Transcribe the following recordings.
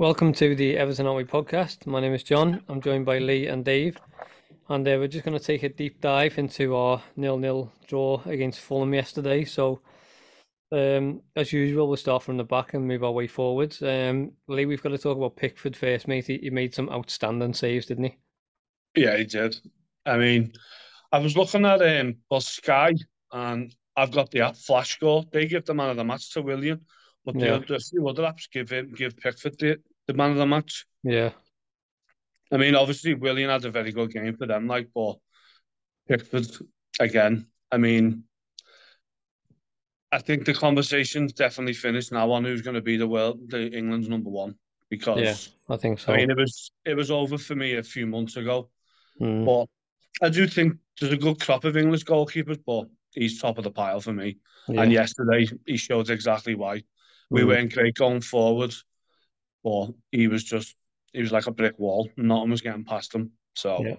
Welcome to the Everton Army podcast. My name is John. I'm joined by Lee and Dave, and uh, we're just going to take a deep dive into our nil-nil draw against Fulham yesterday. So, um, as usual, we'll start from the back and move our way forwards. Um, Lee, we've got to talk about Pickford first, mate. He, he made some outstanding saves, didn't he? Yeah, he did. I mean, I was looking at um, well, Sky, and I've got the app Flash Score. They give the man of the match to Willian, but the, Yeah. other, the few other apps give him give Pickford the, the man of the match. Yeah, I mean, obviously, Willian had a very good game for them, like, but Pickford again. I mean, I think the conversation's definitely finished now on who's going to be the world, the England's number one, because Yeah. I think so. I mean, it was it was over for me a few months ago. Mm, But I do think there's a good crop of English goalkeepers, but he's top of the pile for me. yeah. And yesterday he showed exactly why. We Mm. weren't great going forward, but he was just he was like a brick wall. Nothing was getting past him. So Yeah.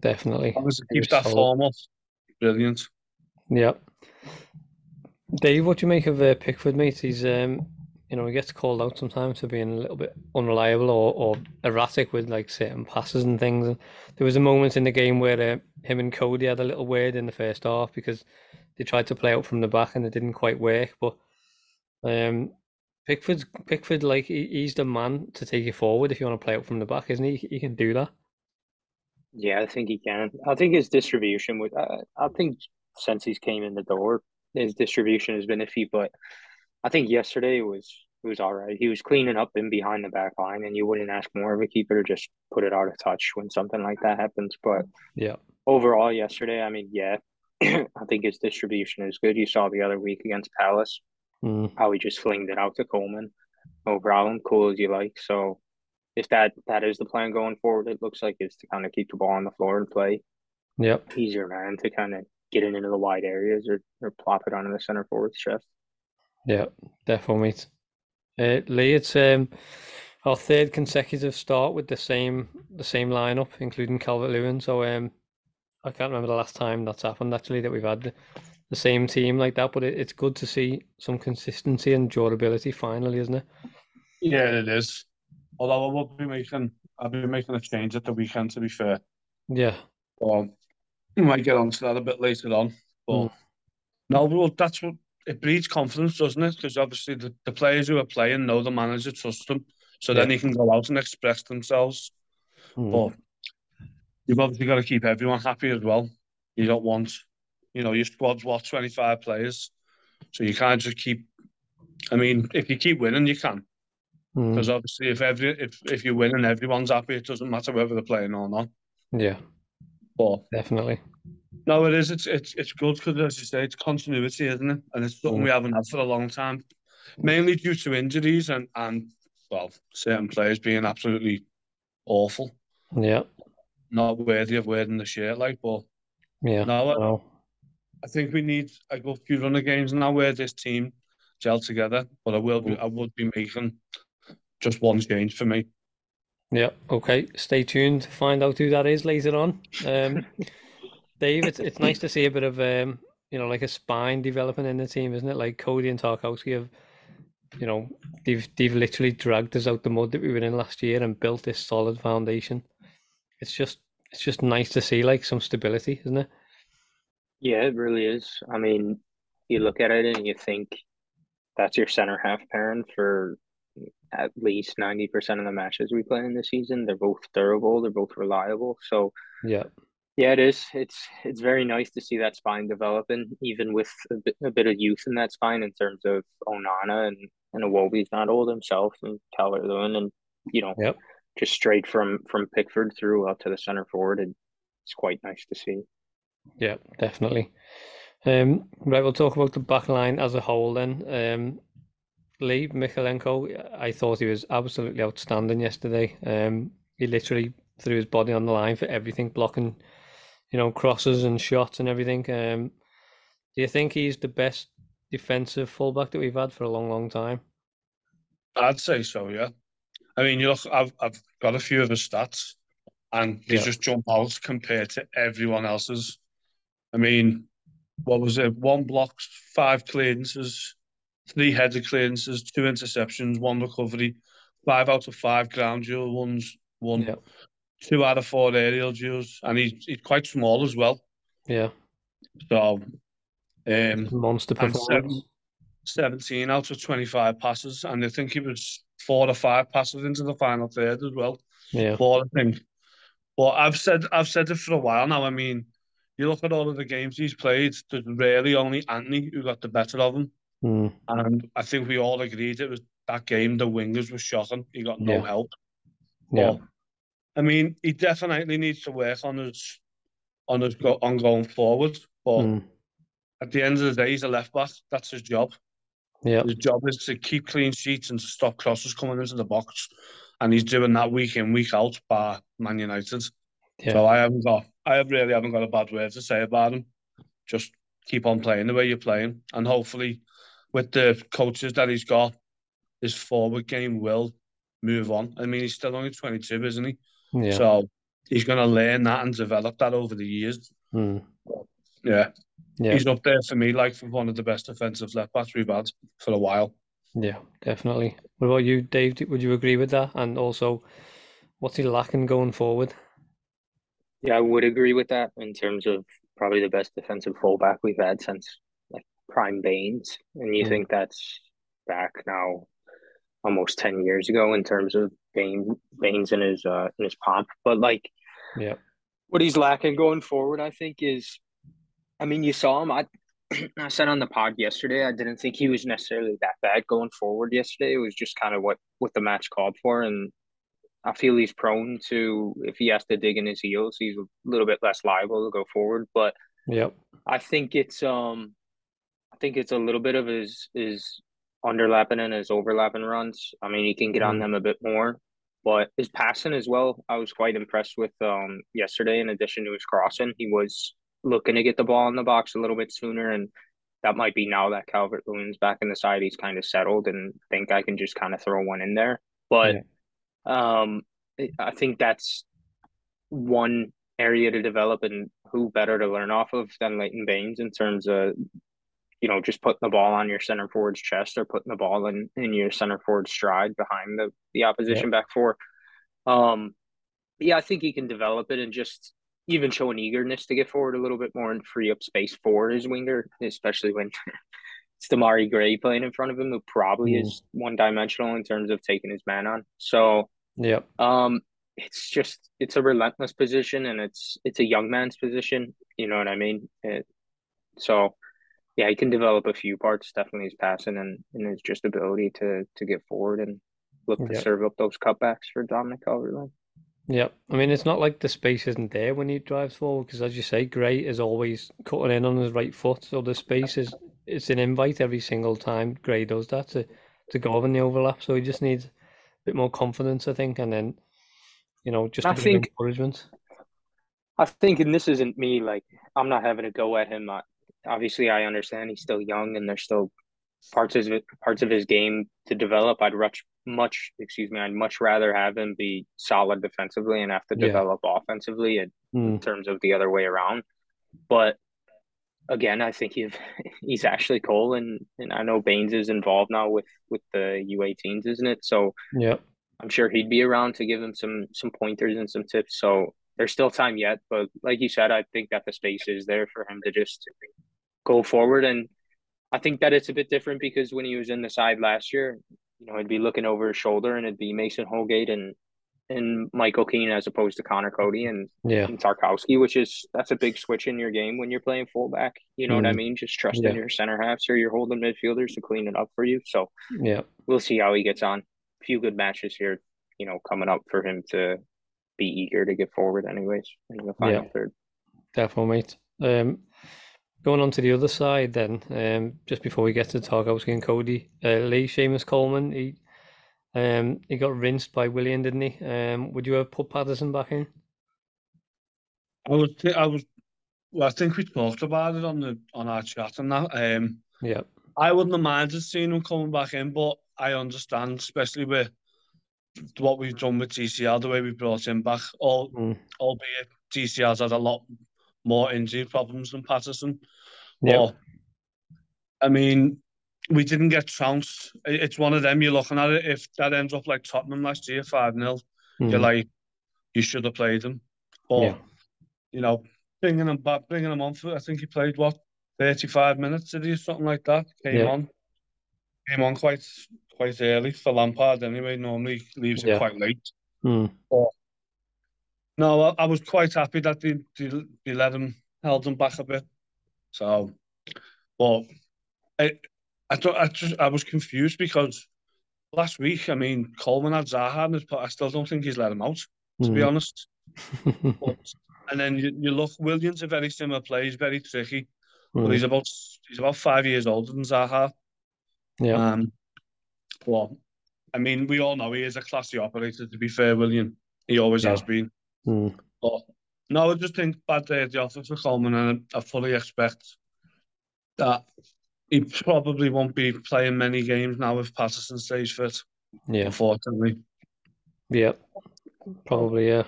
definitely. He keeps that solid. form up. Brilliant. Yeah. Dave, what do you make of uh, Pickford, mate? He's, um, you know, he gets called out sometimes for being a little bit unreliable or, or erratic with like certain passes and things. And there was a moment in the game where uh, him and Coady had a little word in the first half because they tried to play out from the back and it didn't quite work. But um, Pickford's Pickford, like he, he's the man to take you forward if you want to play out from the back, isn't he? He can do that. Yeah, I think he can. I think his distribution would. Uh, I think since he's came in the door, his distribution has been iffy. But I think yesterday was it was all right. He was cleaning up in behind the back line, and you wouldn't ask more of a keeper to just put it out of touch when something like that happens. But Yeah. overall, yesterday, I mean, yeah, I think his distribution is good. You saw the other week against Palace Mm, how he just flinged it out to Coleman. No problem, cool as you like. So if that that is the plan going forward, it looks like it's to kind of keep the ball on the floor and play yep. Your man to kind of get it into the wide areas or, or plop it onto the center forward's chest. Yeah, definitely. Uh, Lee, it's um, our third consecutive start with the same the same lineup, including Calvert Lewin. So um, I can't remember the last time that's happened actually that we've had the, same team like that. But it, it's good to see some consistency and durability finally, isn't it? Yeah, it is. Although I will be making I'll be making a change at the weekend to be fair. Yeah, Well, we might get onto that a bit later on. But Mm. no, well, that's what it breeds confidence, doesn't it? Because obviously the, the players who are playing know the manager trusts them. So then Yeah. they can go out and express themselves. Mm, But you've obviously got to keep everyone happy as well. You don't want, you know, your squad's what, 25 players. So you can't just keep, I mean, if you keep winning, you can. mm, Because obviously if every if, if you win and everyone's happy, it doesn't matter whether they're playing or not. yeah, But definitely. No, it is. It's it's it's good because, as you say, it's continuity, isn't it? And it's something Mm. we haven't had for a long time, mainly due to injuries and and well, certain players being absolutely awful, Yeah, not worthy of wearing the shirt. Like, but yeah. no, Well, I think we need a good few runner games now where this team gel together. But I will be, I would be making just one change for me. Yeah, okay. Stay tuned to find out who that is later on. Um, Dave, it's it's nice to see a bit of um, you know, like a spine developing in the team, isn't it? Like Coady and Tarkowski have, you know, they've they've literally dragged us out the mud that we were in last year and built this solid foundation. It's just it's just nice to see like some stability, isn't it? Yeah, it really is. I mean, you look at it and you think that's your center half pairing for at least 90% of the matches we play in the season. They're both durable, they're both reliable. So, Yeah, yeah, it is. It's it's very nice to see that spine developing, even with a bit, a bit of youth in that spine in terms of Onana and and Iwobi's not old himself and Calvert Lewin and you know Yep. just straight from from Pickford through up to the center forward. It, it's quite nice to see. Yeah, definitely. Um, right, we'll talk about the back line as a whole then. Um, Lee Mykolenko, I thought he was absolutely outstanding yesterday. Um, he literally threw his body on the line for everything, blocking, you know, crosses and shots and everything. Um, do you think he's the best defensive fullback that we've had for a long, long time? I'd say so, yeah. I mean, you look, I've I've got a few of his stats, and they Yeah. just jump out compared to everyone else's. I mean, what was it? One block, five clearances, three header clearances, two interceptions, one recovery, five out of five ground duel ones, one, Yeah. two out of four aerial duels, and he's he's quite small as well. Yeah. So, um, Monster performance. 17 out of 25 passes, and I think he was four or five passes into the final third as well. Yeah. Four, I think. But I've said I've said it for a while now. I mean, you look at all of the games he's played. There's really only Antony who got the better of him, Mm. and I think we all agreed it was that game. The wingers were shocking. He got no Yeah. help. Yeah. But, I mean, he definitely needs to work on his on his go, on going forward. But Mm. at the end of the day, he's a left back. That's his job. Yeah. His job is to keep clean sheets and to stop crosses coming into the box, and he's doing that week in week out by Man United. Yeah. So I haven't got, I really haven't got a bad word to say about him. Just keep on playing the way you're playing, and hopefully, with the coaches that he's got, his forward game will move on. I mean, he's still only 22, isn't he? Yeah. So he's going to learn that and develop that over the years. Mm. Yeah, Yeah. he's up there for me, like for one of the best offensive left backs we've had for a while. Yeah, definitely. What about you, Dave? Would you agree with that? And also, what's he lacking going forward? Yeah, I would agree with that in terms of probably the best defensive fullback we've had since like prime Baines, and you Mm. think that's back now almost ten years ago in terms of Bain Baines in his uh in his pomp. But like Yeah. what he's lacking going forward, I think, is I mean, you saw him. I I said on the pod yesterday, I didn't think he was necessarily that bad going forward yesterday. It was just kind of what what the match called for, and I feel he's prone to if he has to dig in his heels, he's a little bit less liable to go forward. But Yep. I think it's um, I think it's a little bit of his his underlapping and his overlapping runs. I mean, he can get on Mm. them a bit more, but his passing as well. I was quite impressed with um yesterday. In addition to his crossing, he was looking to get the ball in the box a little bit sooner, and that might be now that Calvert Lewin's back in the side. He's kind of settled and think I can just kind of throw one in there. But um, I- think that's one area to develop, and who better to learn off of than Leighton Baines in terms of you know just putting the ball on your center forward's chest or putting the ball in in your center forward stride behind the the opposition back four. Um, yeah, I think he can develop it and just even show an eagerness to get forward a little bit more and free up space for his winger, especially when it's Demarai Gray playing in front of him, who probably Mm. is one dimensional in terms of taking his man on. So Yep. um, it's just it's a relentless position and it's it's a young man's position. You know what I mean? It, so yeah, he can develop a few parts. Definitely his passing and, and his just ability to to get forward and look to Yeah. serve up those cutbacks for Dominic Calvert-Lewin. Yep. I mean, it's not like the space isn't there when he drives forward because, as you say, Gray is always cutting in on his right foot, so the space is it's an invite every single time Gray does that to to go in the overlap. So he just needs bit more confidence, I think, and then you know just a I bit of think- encouragement. I think, and this isn't me, like, I'm not having a go at him. I, obviously, I understand he's still young and there's still parts of it, parts of his game to develop. I'd much, much, excuse me, I'd much rather have him be solid defensively and have to Yeah. develop offensively in Mm, terms of the other way around. But again, I think he's, he's Ashley Cole, and, and I know Baines is involved now with, with the U18s, isn't it? So yep. I'm sure he'd be around to give him some some pointers and some tips. So there's still time yet, but like you said, I think that the space is there for him to just go forward. And I think that it's a bit different because when he was in the side last year, you know, he'd be looking over his shoulder and it'd be Mason Holgate and and Michael Keane as opposed to Conor Coady and, Yeah. and Tarkowski, which is that's a big switch in your game when you're playing fullback. You know what I Mm. mean? Just trusting Yeah. your center halves or your holding midfielders to clean it up for you. So Yeah. we'll see how he gets on. A few good matches here, you know, coming up for him to be eager to get forward, anyways, in the final Yeah. third. Definitely, mate. Um, going on to the other side then, um, just before we get to Tarkowski and Coady, uh, Lee Seamus Coleman, he um he got rinsed by Willian, didn't he? Um, would you have put Patterson back in? I was, I was, well, I think we talked about it on the on our chat and that. Um, Yeah, I wouldn't have minded seeing him coming back in, but I understand, especially with what we've done with TCL, the way we brought him back. All, Mm. albeit TCL's had a lot more injury problems than Patterson. yeah, I mean, we didn't get trounced. It's one of them. You're looking at it. If that ends up like Tottenham last year, five 0 mm. you're like, you should have played them. But yeah. you know, bringing him back, bringing him on for. I think he played what 35 minutes, did he, something like that? Came yeah. on, came on quite quite early for Lampard. Anyway, normally leaves yeah. it quite late. Mm. But no, I, I, was quite happy that they, they they let him held him back a bit. So, but I I don't I just I was confused because last week, I mean, Coleman had Zaha in his, but I still don't think he's let him out. To mm. be hmm. honest. but, and then you, you look, Willian's a very similar play. He's very tricky, mm. but he's about he's about five years older than Zaha. Yeah. Um, well, I mean, we all know he is a classy operator. To be fair, Willian, he always yeah. has been. Mm. But no, I just think bad day at the office for Coleman, and I fully expect that he probably won't be playing many games now if Patterson stays fit. Yeah, unfortunately. Yeah, probably. Yeah.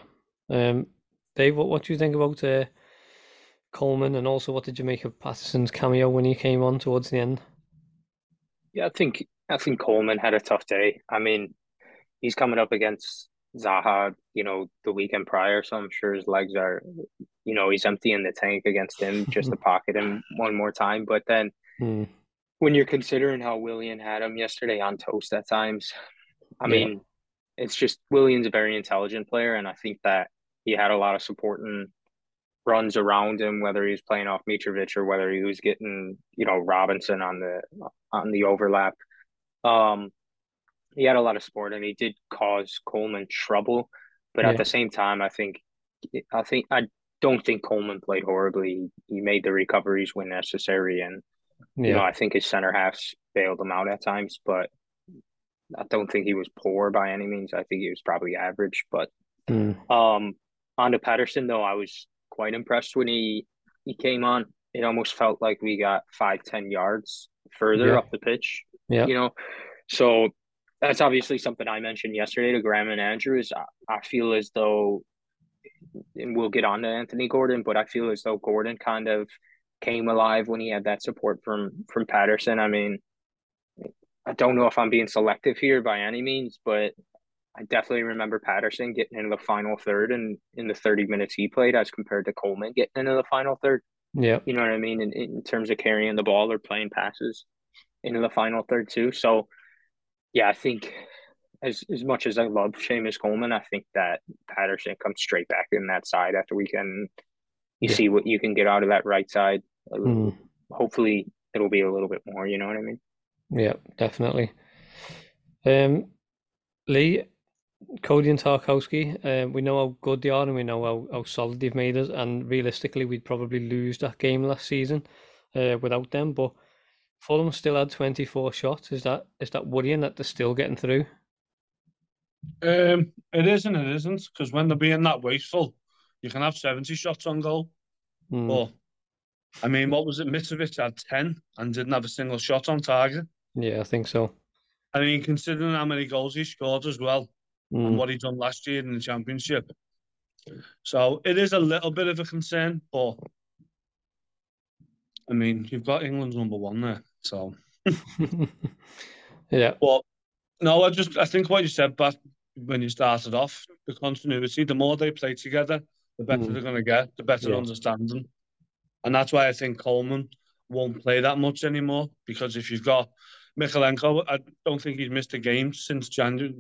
Um, Dave, what, what do you think about uh, Coleman, and also what did you make of Patterson's cameo when he came on towards the end? Yeah, I think I think Coleman had a tough day. I mean, he's coming up against Zaha, you know, the weekend prior, so I'm sure his legs are, you know, he's emptying the tank against him just to pocket him one more time. But then, mm. when you're considering how Willian had him yesterday on toast at times, I yeah. mean, it's just Willian's a very intelligent player, and I think that he had a lot of supporting runs around him, whether he was playing off Mitrovic or whether he was getting, you know, Robinson on the on the overlap. Um, he had a lot of support and he did cause Coleman trouble, but yeah. at the same time, I think, I think I don't think Coleman played horribly. He made the recoveries when necessary, and yeah. you know I think his center halves bailed him out at times, but I don't think he was poor by any means. I think he was probably average, but mm. um, on to Patterson though, I was quite impressed when he he came on. It almost felt like we got five ten yards further yeah. up the pitch. Yeah, you know, so that's obviously something I mentioned yesterday to Graham and Andrew. Is I, I feel as though, and we'll get on to Anthony Gordon, but I feel as though Gordon kind of came alive when he had that support from from Patterson. I mean, I don't know if I'm being selective here by any means, but I definitely remember Patterson getting into the final third and in the 30 minutes he played as compared to Coleman getting into the final third. Yeah. You know what I mean? In, in terms of carrying the ball or playing passes into the final third too. So yeah, I think as as much as I love Seamus Coleman, I think that Patterson comes straight back in that side after weekend. You yeah. see what you can get out of that right side. Mm. Hopefully it'll be a little bit more, you know what I mean? Yeah, definitely. Um Lee, Coady and Tarkowski, um, we know how good they are and we know how, how solid they've made us. And realistically, we'd probably lose that game last season uh, without them. But Fulham still had 24 shots. Is that is that worrying that they're still getting through? Um, it is and it isn't because when they're being that wasteful, you can have 70 shots on goal. Mm. But I mean, what was it? Mitrovic had 10 and didn't have a single shot on target. Yeah, I think so. I mean, considering how many goals he scored as well, mm. and what he done last year in the championship. So it is a little bit of a concern, but I mean, you've got England's number one there, so yeah. But no, I just I think what you said back when you started off, the continuity, the more they play together, the better mm. they're going to get, the better yeah. understanding, and that's why I think Coleman won't play that much anymore because if you've got Mykolenko, I don't think he's missed a game since January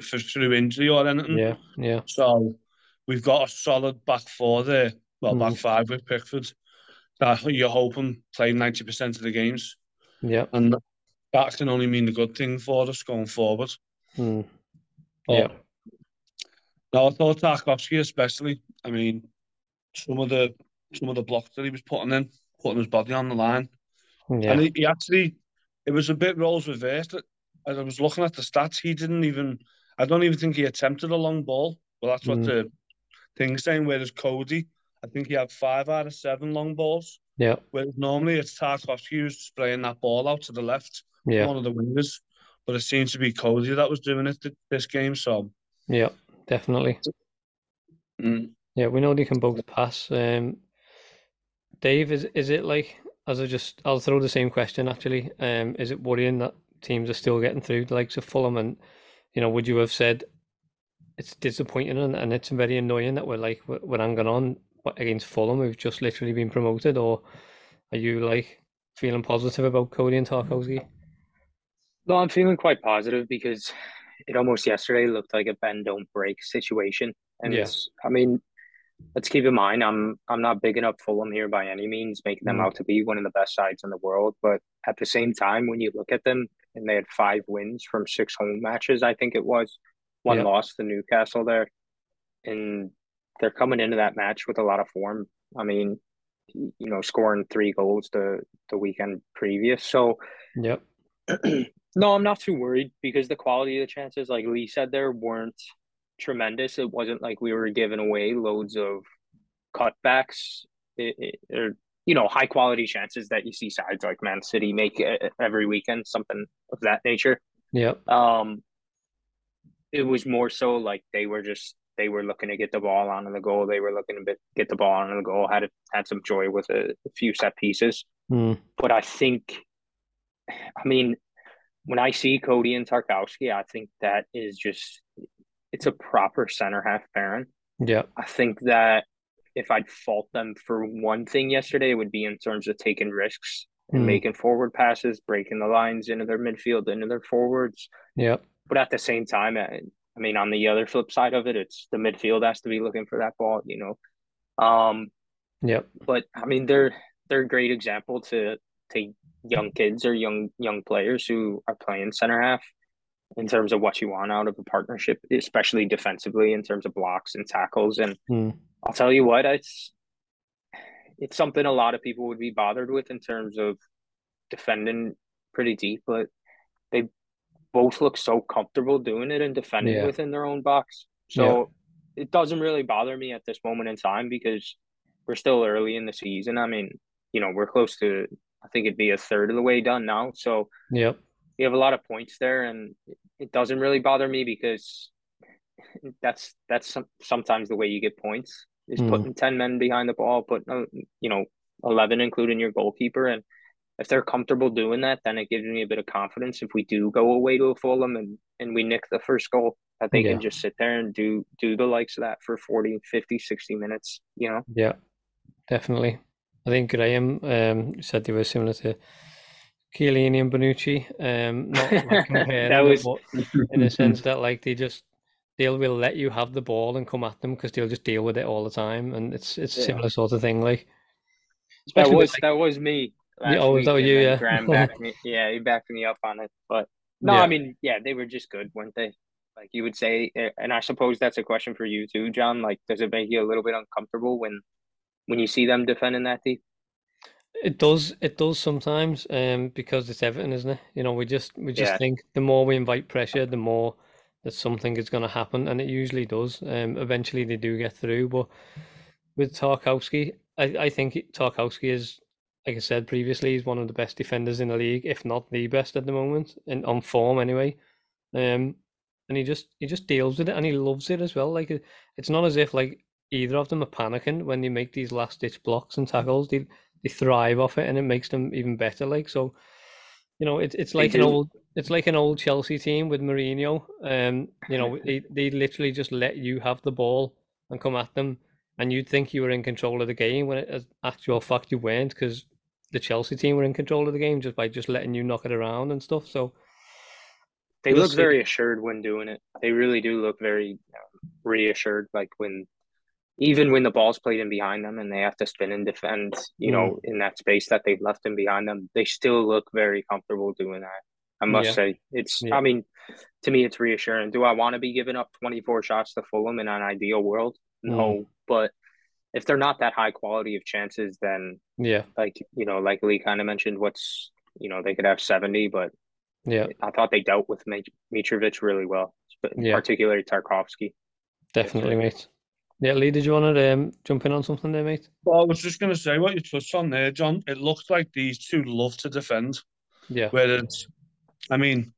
for through injury or anything. Yeah, yeah. So we've got a solid back four there. Well, mm. back five with Pickford. That you're hoping play ninety percent of the games. Yeah, and that can only mean a good thing for us going forward. Mm. Yeah. No, I thought Tarkowski especially. I mean, some of the some of the blocks that he was putting in, putting his body on the line, yeah. and he, he actually it was a bit roles reversed. As I was looking at the stats, he didn't even. I don't even think he attempted a long ball. Well, that's what mm. the thing's saying. Whereas Coady, I think he had five out of seven long balls. Yeah. Whereas normally it's Tarkowski who's spraying that ball out to the left. Yeah. One of the wingers, but it seems to be Coady that was doing it this game. So. Yeah, definitely. Mm. Yeah, we know they can both pass. Um, Dave, is is it like as I just, I'll throw the same question actually. Um, is it worrying that teams are still getting through the likes of Fulham? And you know, would you have said it's disappointing and, and it's very annoying that we're like we're, we're hanging on against Fulham, who've just literally been promoted, or are you like feeling positive about Coady and Tarkowski? No, I'm feeling quite positive because it almost yesterday looked like a bend don't break situation. And yeah. I mean, let's keep in mind I'm I'm not bigging up Fulham here by any means, making them mm. out to be one of the best sides in the world. But at the same time, when you look at them and they had five wins from six home matches, I think it was one yeah. loss to Newcastle there. And they're coming into that match with a lot of form. I mean, you know, scoring three goals the the weekend previous. So Yep. no, I'm not too worried because the quality of the chances, like Lee said, there weren't tremendous. It wasn't like we were giving away loads of cutbacks it, it, or you know high quality chances that you see sides like Man City make every weekend, something of that nature. Yeah. Um, it was more so like they were just they were looking to get the ball onto the goal. They were looking to get the ball onto the goal. Had had some joy with a, a few set pieces. Mm. But I think, I mean, when I see Coady and Tarkowski, I think that is just it's a proper center half pairing. Yeah, I think that if I'd fault them for one thing yesterday, it would be in terms of taking risks and mm. making forward passes, breaking the lines into their midfield, into their forwards. Yeah. But at the same time, I mean, on the other flip side of it, it's the midfield has to be looking for that ball, you know. Um, yep. But I mean, they're they're a great example to to young kids or young young players who are playing center half in terms of what you want out of a partnership, especially defensively in terms of blocks and tackles. And mm. I'll tell you what, it's it's something a lot of people would be bothered with in terms of defending pretty deep, but they both look so comfortable doing it and defending yeah. within their own box. So yeah. it doesn't really bother me at this moment in time because we're still early in the season. I mean, you know, we're close to I think it'd be a third of the way done now. So yep. We have a lot of points there and it doesn't really bother me because that's that's some, sometimes the way you get points is mm. putting 10 men behind the ball, put uh, you know, 11 including your goalkeeper and if they're comfortable doing that, then it gives me a bit of confidence if we do go away to a Fulham and, and we nick the first goal that they yeah. can just sit there and do do the likes of that for 40, 50, 60 minutes, you know? Yeah, definitely. I think Graham um, said they were similar to Chiellini and Bonucci. Um, not like that was... in a sense that like they just they'll will let you have the ball and come at them because they'll just deal with it all the time, and it's it's a yeah. similar sort of thing. Like that was like, that was me yeah, oh, was that you? Yeah, Graham backed me. Yeah, he backed me up on it. But no, yeah. I mean, yeah, they were just good, weren't they? Like you would say, and I suppose that's a question for you too, John. Like, does it make you a little bit uncomfortable when when you see them defending that deep? It does. It does sometimes, um, because it's Everton, isn't it? You know, we just we just yeah. think the more we invite pressure, the more that something is going to happen, and it usually does. Um, eventually they do get through, but with Tarkowski, I I think Tarkowski is like I said previously, he's one of the best defenders in the league, if not the best at the moment, and on form anyway. Um, and he just he just deals with it, and he loves it as well. Like it's not as if like either of them are panicking when they make these last ditch blocks and tackles. They they thrive off it, and it makes them even better. Like so, you know, it's it's like an old it's like an old Chelsea team with Mourinho. Um, you know, they they literally just let you have the ball and come at them, and you'd think you were in control of the game when it, actual fact you weren't because the Chelsea team were in control of the game just by just letting you knock it around and stuff. So they look very assured when doing it. They really do look very um, reassured. Like when, even when the ball's played in behind them and they have to spin and defend, you mm. know, in that space that they've left in behind them, they still look very comfortable doing that. I must yeah. say, it's. Yeah. I mean, to me, it's reassuring. Do I want to be giving up twenty four shots to Fulham in an ideal world? No, mm. but if they're not that high quality of chances, then yeah, like you know, like Lee kind of mentioned, what's you know they could have seventy, but yeah, I thought they dealt with Mitrovic really well, yeah. particularly Tarkowski. Definitely, mate. Yeah, Lee, did you want to um, jump in on something there, mate? Well, I was just going to say what you touched on there, John. It looks like these two love to defend. Yeah. Whereas, I mean,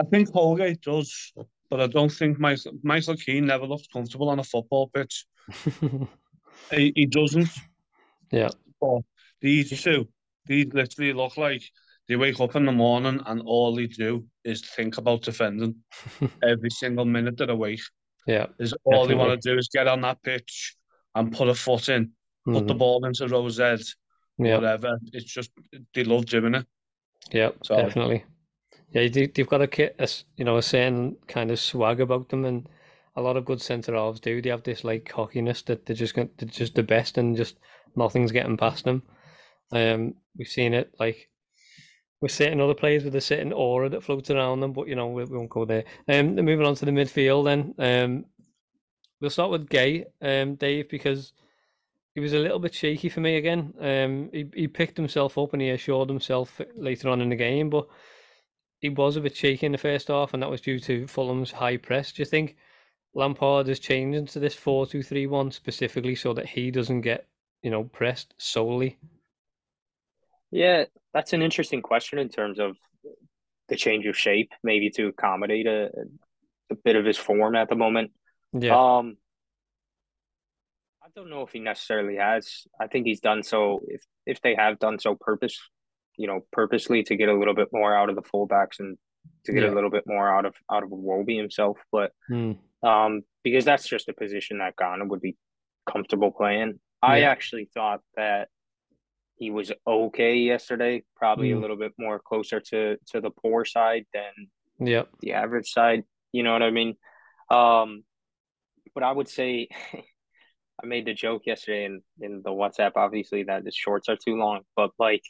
I think Holgate does, but I don't think Michael, Michael Keane never looked comfortable on a football pitch. He, he doesn't. Yeah. But these two, these literally look like they wake up in the morning and all they do is think about defending every single minute they're awake. Yeah, Is all they want to do is get on that pitch and put a foot in, put the mhm, ball into Row Z, yeah, whatever. It's just they love doing it. yeah, So- definitely. Yeah, they, they've got a, a you know, a certain kind of swag about them, and a lot of good centre halves do. They have this like cockiness that they're just going, they're just the best, and just nothing's getting past them. Um, we've seen it like with certain other players with a certain aura that floats around them, but you know we, we won't go there. Um, moving on to the midfield, then um, we'll start with Gueye, um, Dave, because he was a little bit shaky for me again. Um, he he picked himself up and he assured himself later on in the game, but he was a bit shaky in the first half, and that was due to Fulham's high press. Do you think Lampard has changed into this four-two-three-one specifically so that he doesn't get you know pressed solely? Yeah, that's an interesting question in terms of the change of shape, maybe to accommodate a, a bit of his form at the moment. Yeah, Um, I don't know if he necessarily has. I think he's done so if if they have done so purpose, you know, purposely to get a little bit more out of the fullbacks and to get Yeah. a little bit more out of out of Iwobi himself. But Hmm. um, because that's just a position that Gana would be comfortable playing. I actually thought that he was okay yesterday, probably a Mm. little bit more closer to to the poor side than yeah, the average side. You know what I mean? Um, but I would say I made the joke yesterday in in the WhatsApp, obviously that his shorts are too long, but like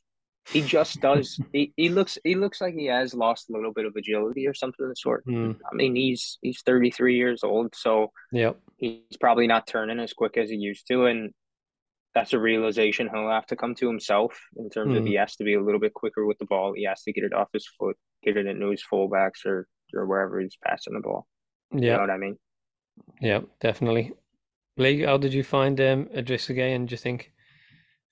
he just does. he, he looks he looks like he has lost a little bit of agility or something of the sort. Hmm. I mean, he's he's thirty three years old, so yeah, he's probably not turning as quick as he used to, and that's a realization he'll have to come to himself in terms of Mhm. he has to be a little bit quicker with the ball. He has to get it off his foot, get it into his fullbacks or or wherever he's passing the ball. You know yeah, what I mean? yeah, definitely. Lee, how did you find um, Idrissa Gueye, and do you think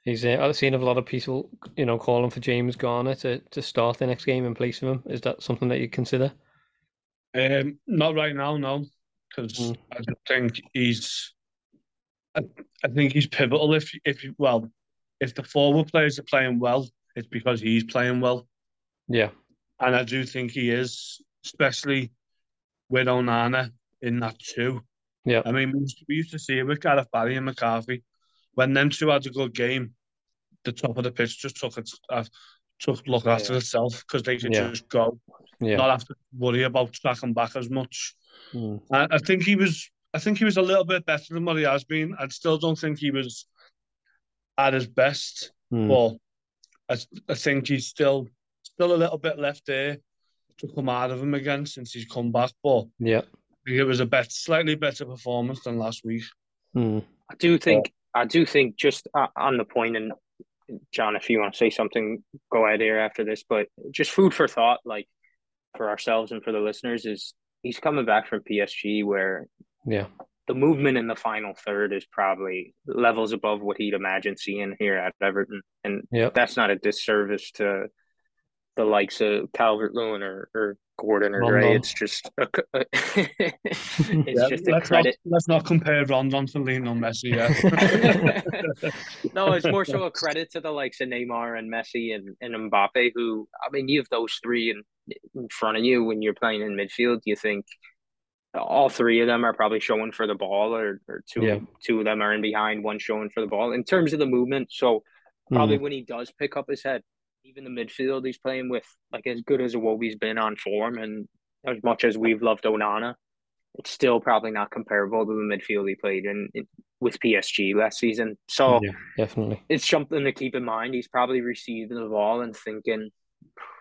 he's? Uh, I've seen a lot of people, you know, calling for James Garner to, to start the next game in place of him. Is that something that you consider? Um, not right now, no, because Mm. I just think he's. I, I think he's pivotal. If if well, if the forward players are playing well, it's because he's playing well, Yeah, and I do think he is, especially with Onana in that too. yeah, I mean, we used, to, we used to see it with Gareth Barry and McCarthy. When them two had a good game, the top of the pitch just took it, uh, took look after Yeah. itself because they could Yeah. just go, yeah. not have to worry about tracking back as much. Mm. I, I think he was. I think he was a little bit better than what he has been. I still don't think he was at his best, Mm. but I, I think he's still still a little bit left there to come out of him again since he's come back. But Yeah. I think it was a bet, slightly better performance than last week. Mm. I do think I do think just uh, on the point, and John, if you want to say something, go ahead here after this. But just food for thought, like for ourselves and for the listeners, is he's coming back from PSG, where Yeah. the movement in the final third is probably levels above what he'd imagine seeing here at Everton, and Yep. that's not a disservice to the likes of Calvert Lewin or, or Gordon or Gray. It's just a, it's Yeah, just a let's credit. Not, let's not compare Rondon to Lionel Messi. Yeah. no, it's more so a credit to the likes of Neymar and Messi and, and Mbappe, who I mean, you have those three in in front of you when you're playing in midfield. You think all three of them are probably showing for the ball, or, or two Yeah. two of them are in behind, one showing for the ball in terms of the movement. So probably Mm. when he does pick up his head, even the midfield he's playing with, like as good as Iwobi's been on form, and as much as we've loved Onana, it's still probably not comparable to the midfield he played in, in with PSG last season. So Yeah, definitely. it's something to keep in mind. He's probably receiving the ball and thinking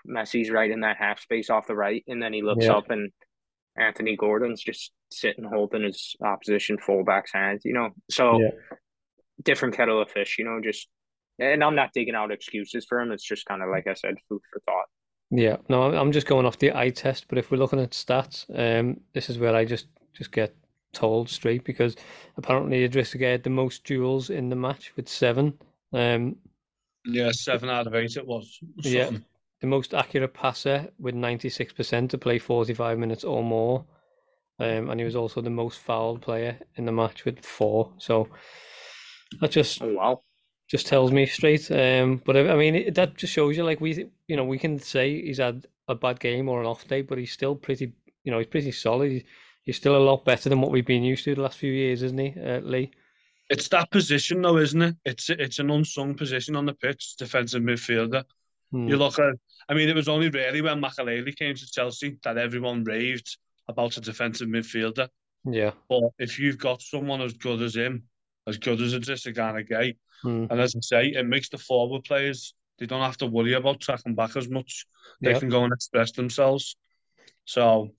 Messi's right in that half space off the right, and then he looks Yeah. up and Anthony Gordon's just sitting holding his opposition fullback's hands, you know. So Yeah. different kettle of fish, you know, just and I'm not digging out excuses for him. It's just kind of like I said, food for thought. Yeah, no, I'm- I'm just going off the eye test. But if we're looking at stats, um, this is where I just just get told straight because apparently Idrissa Gueye had the most duels in the match with seven. Um, yeah, seven out of eight it was. Yeah. Something. the most accurate passer with 96% to play 45 minutes or more. Um, and he was also the most fouled player in the match with four. So that just Oh wow. just tells me straight. Um, but I, I mean, it, that just shows you like we, you know, we can say he's had a bad game or an off day, but he's still pretty, you know, he's pretty solid. He's, he's still a lot better than what we've been used to the last few years, isn't he, uh, Lee? It's that position, though, isn't it? It's it's an unsung position on the pitch, defensive midfielder. Hmm. You look at, I mean, it was only really when Makelele came to Chelsea that everyone raved about a defensive midfielder. Yeah. But if you've got someone as good as him, as good as Idrissa Gana Gueye, Hmm. and as I say, it makes the forward players they don't have to worry about tracking back as much. They Yeah. can go and express themselves. So,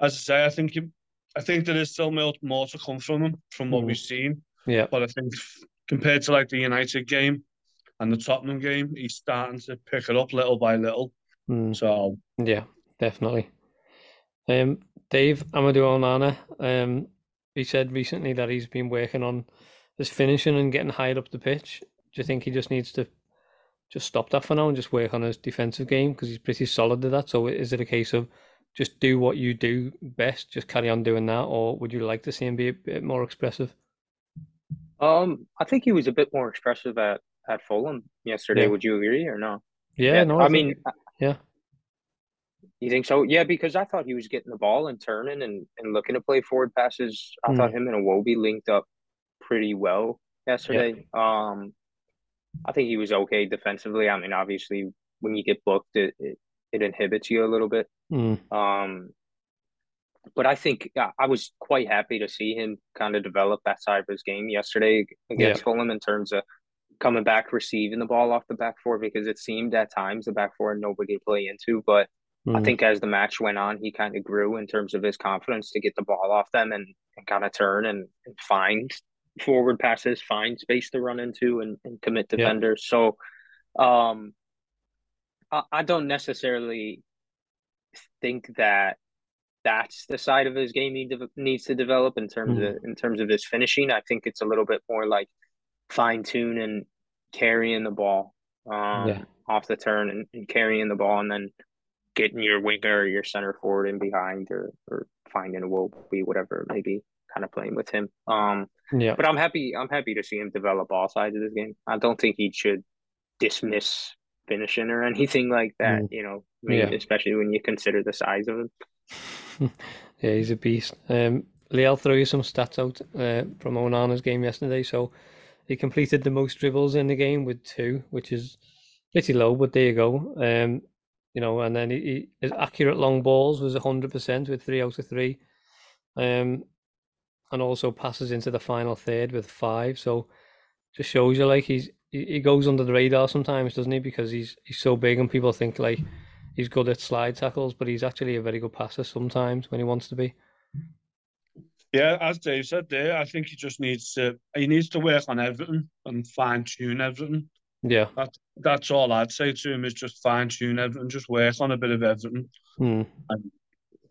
as I say, I think you, I think there is still more, to come from him from what Mhm. we've seen. Yeah. But I think compared to like the United game and the Tottenham game, he's starting to pick it up little by little. Hmm. So Yeah, definitely. Um, Dave Amadou Onana, um, he said recently that he's been working on his finishing and getting higher up the pitch. Do you think he just needs to just stop that for now and just work on his defensive game because he's pretty solid at that? So is it a case of just do what you do best, just carry on doing that, or would you like to see him be a bit more expressive? Um, I think he was a bit more expressive at at Fulham yesterday. Yeah. Would you agree or no? Yeah, no, I think- mean, yeah. You think so? Yeah, because I thought he was getting the ball and turning and, and looking to play forward passes. I thought him and Iwobi linked up pretty well yesterday. Um, I think he was okay defensively. I mean, obviously, when you get booked, it, it, it inhibits you a little bit. Mm, Um, but I think uh, I was quite happy to see him kind of develop that side of his game yesterday against Fulham in terms of coming back, receiving the ball off the back four because it seemed at times the back four nobody to play into. But I mm, think as the match went on, he kind of grew in terms of his confidence to get the ball off them and, and kind of turn and, and find forward passes, find space to run into and, and commit Yeah. defenders. So um, I, I don't necessarily think that that's the side of his game he de- needs to develop in terms Mhm. of in terms of his finishing. I think it's a little bit more like fine tune and carrying the ball um, Yeah. off the turn and, and carrying the ball and then getting your winger or your center forward in behind or or finding Iwobi, whatever it may be, kind of playing with him. Um, yeah, but I'm happy. I'm happy to see him develop all sides of this game. I don't think he should dismiss finishing or anything like that. Mm. You know, I mean, Yeah. especially when you consider the size of him. yeah, he's a beast. Um, Lee, I'll throw you some stats out uh, from Onana's game yesterday. So he completed the most dribbles in the game with two, which is pretty low, but there you go. Um, you know, and then he, his accurate long balls was hundred percent with three out of three. Um, and also passes into the final third with five. So just shows you like he's he, he goes under the radar sometimes, doesn't he? Because he's he's so big and people think like he's good at slide tackles, but he's actually a very good passer sometimes when he wants to be. Yeah, as Dave said there, I think he just needs to he needs to work on everything and fine tune everything. Yeah. that, that's all I'd say to him is just fine tune everything, just work on a bit of everything. Hmm.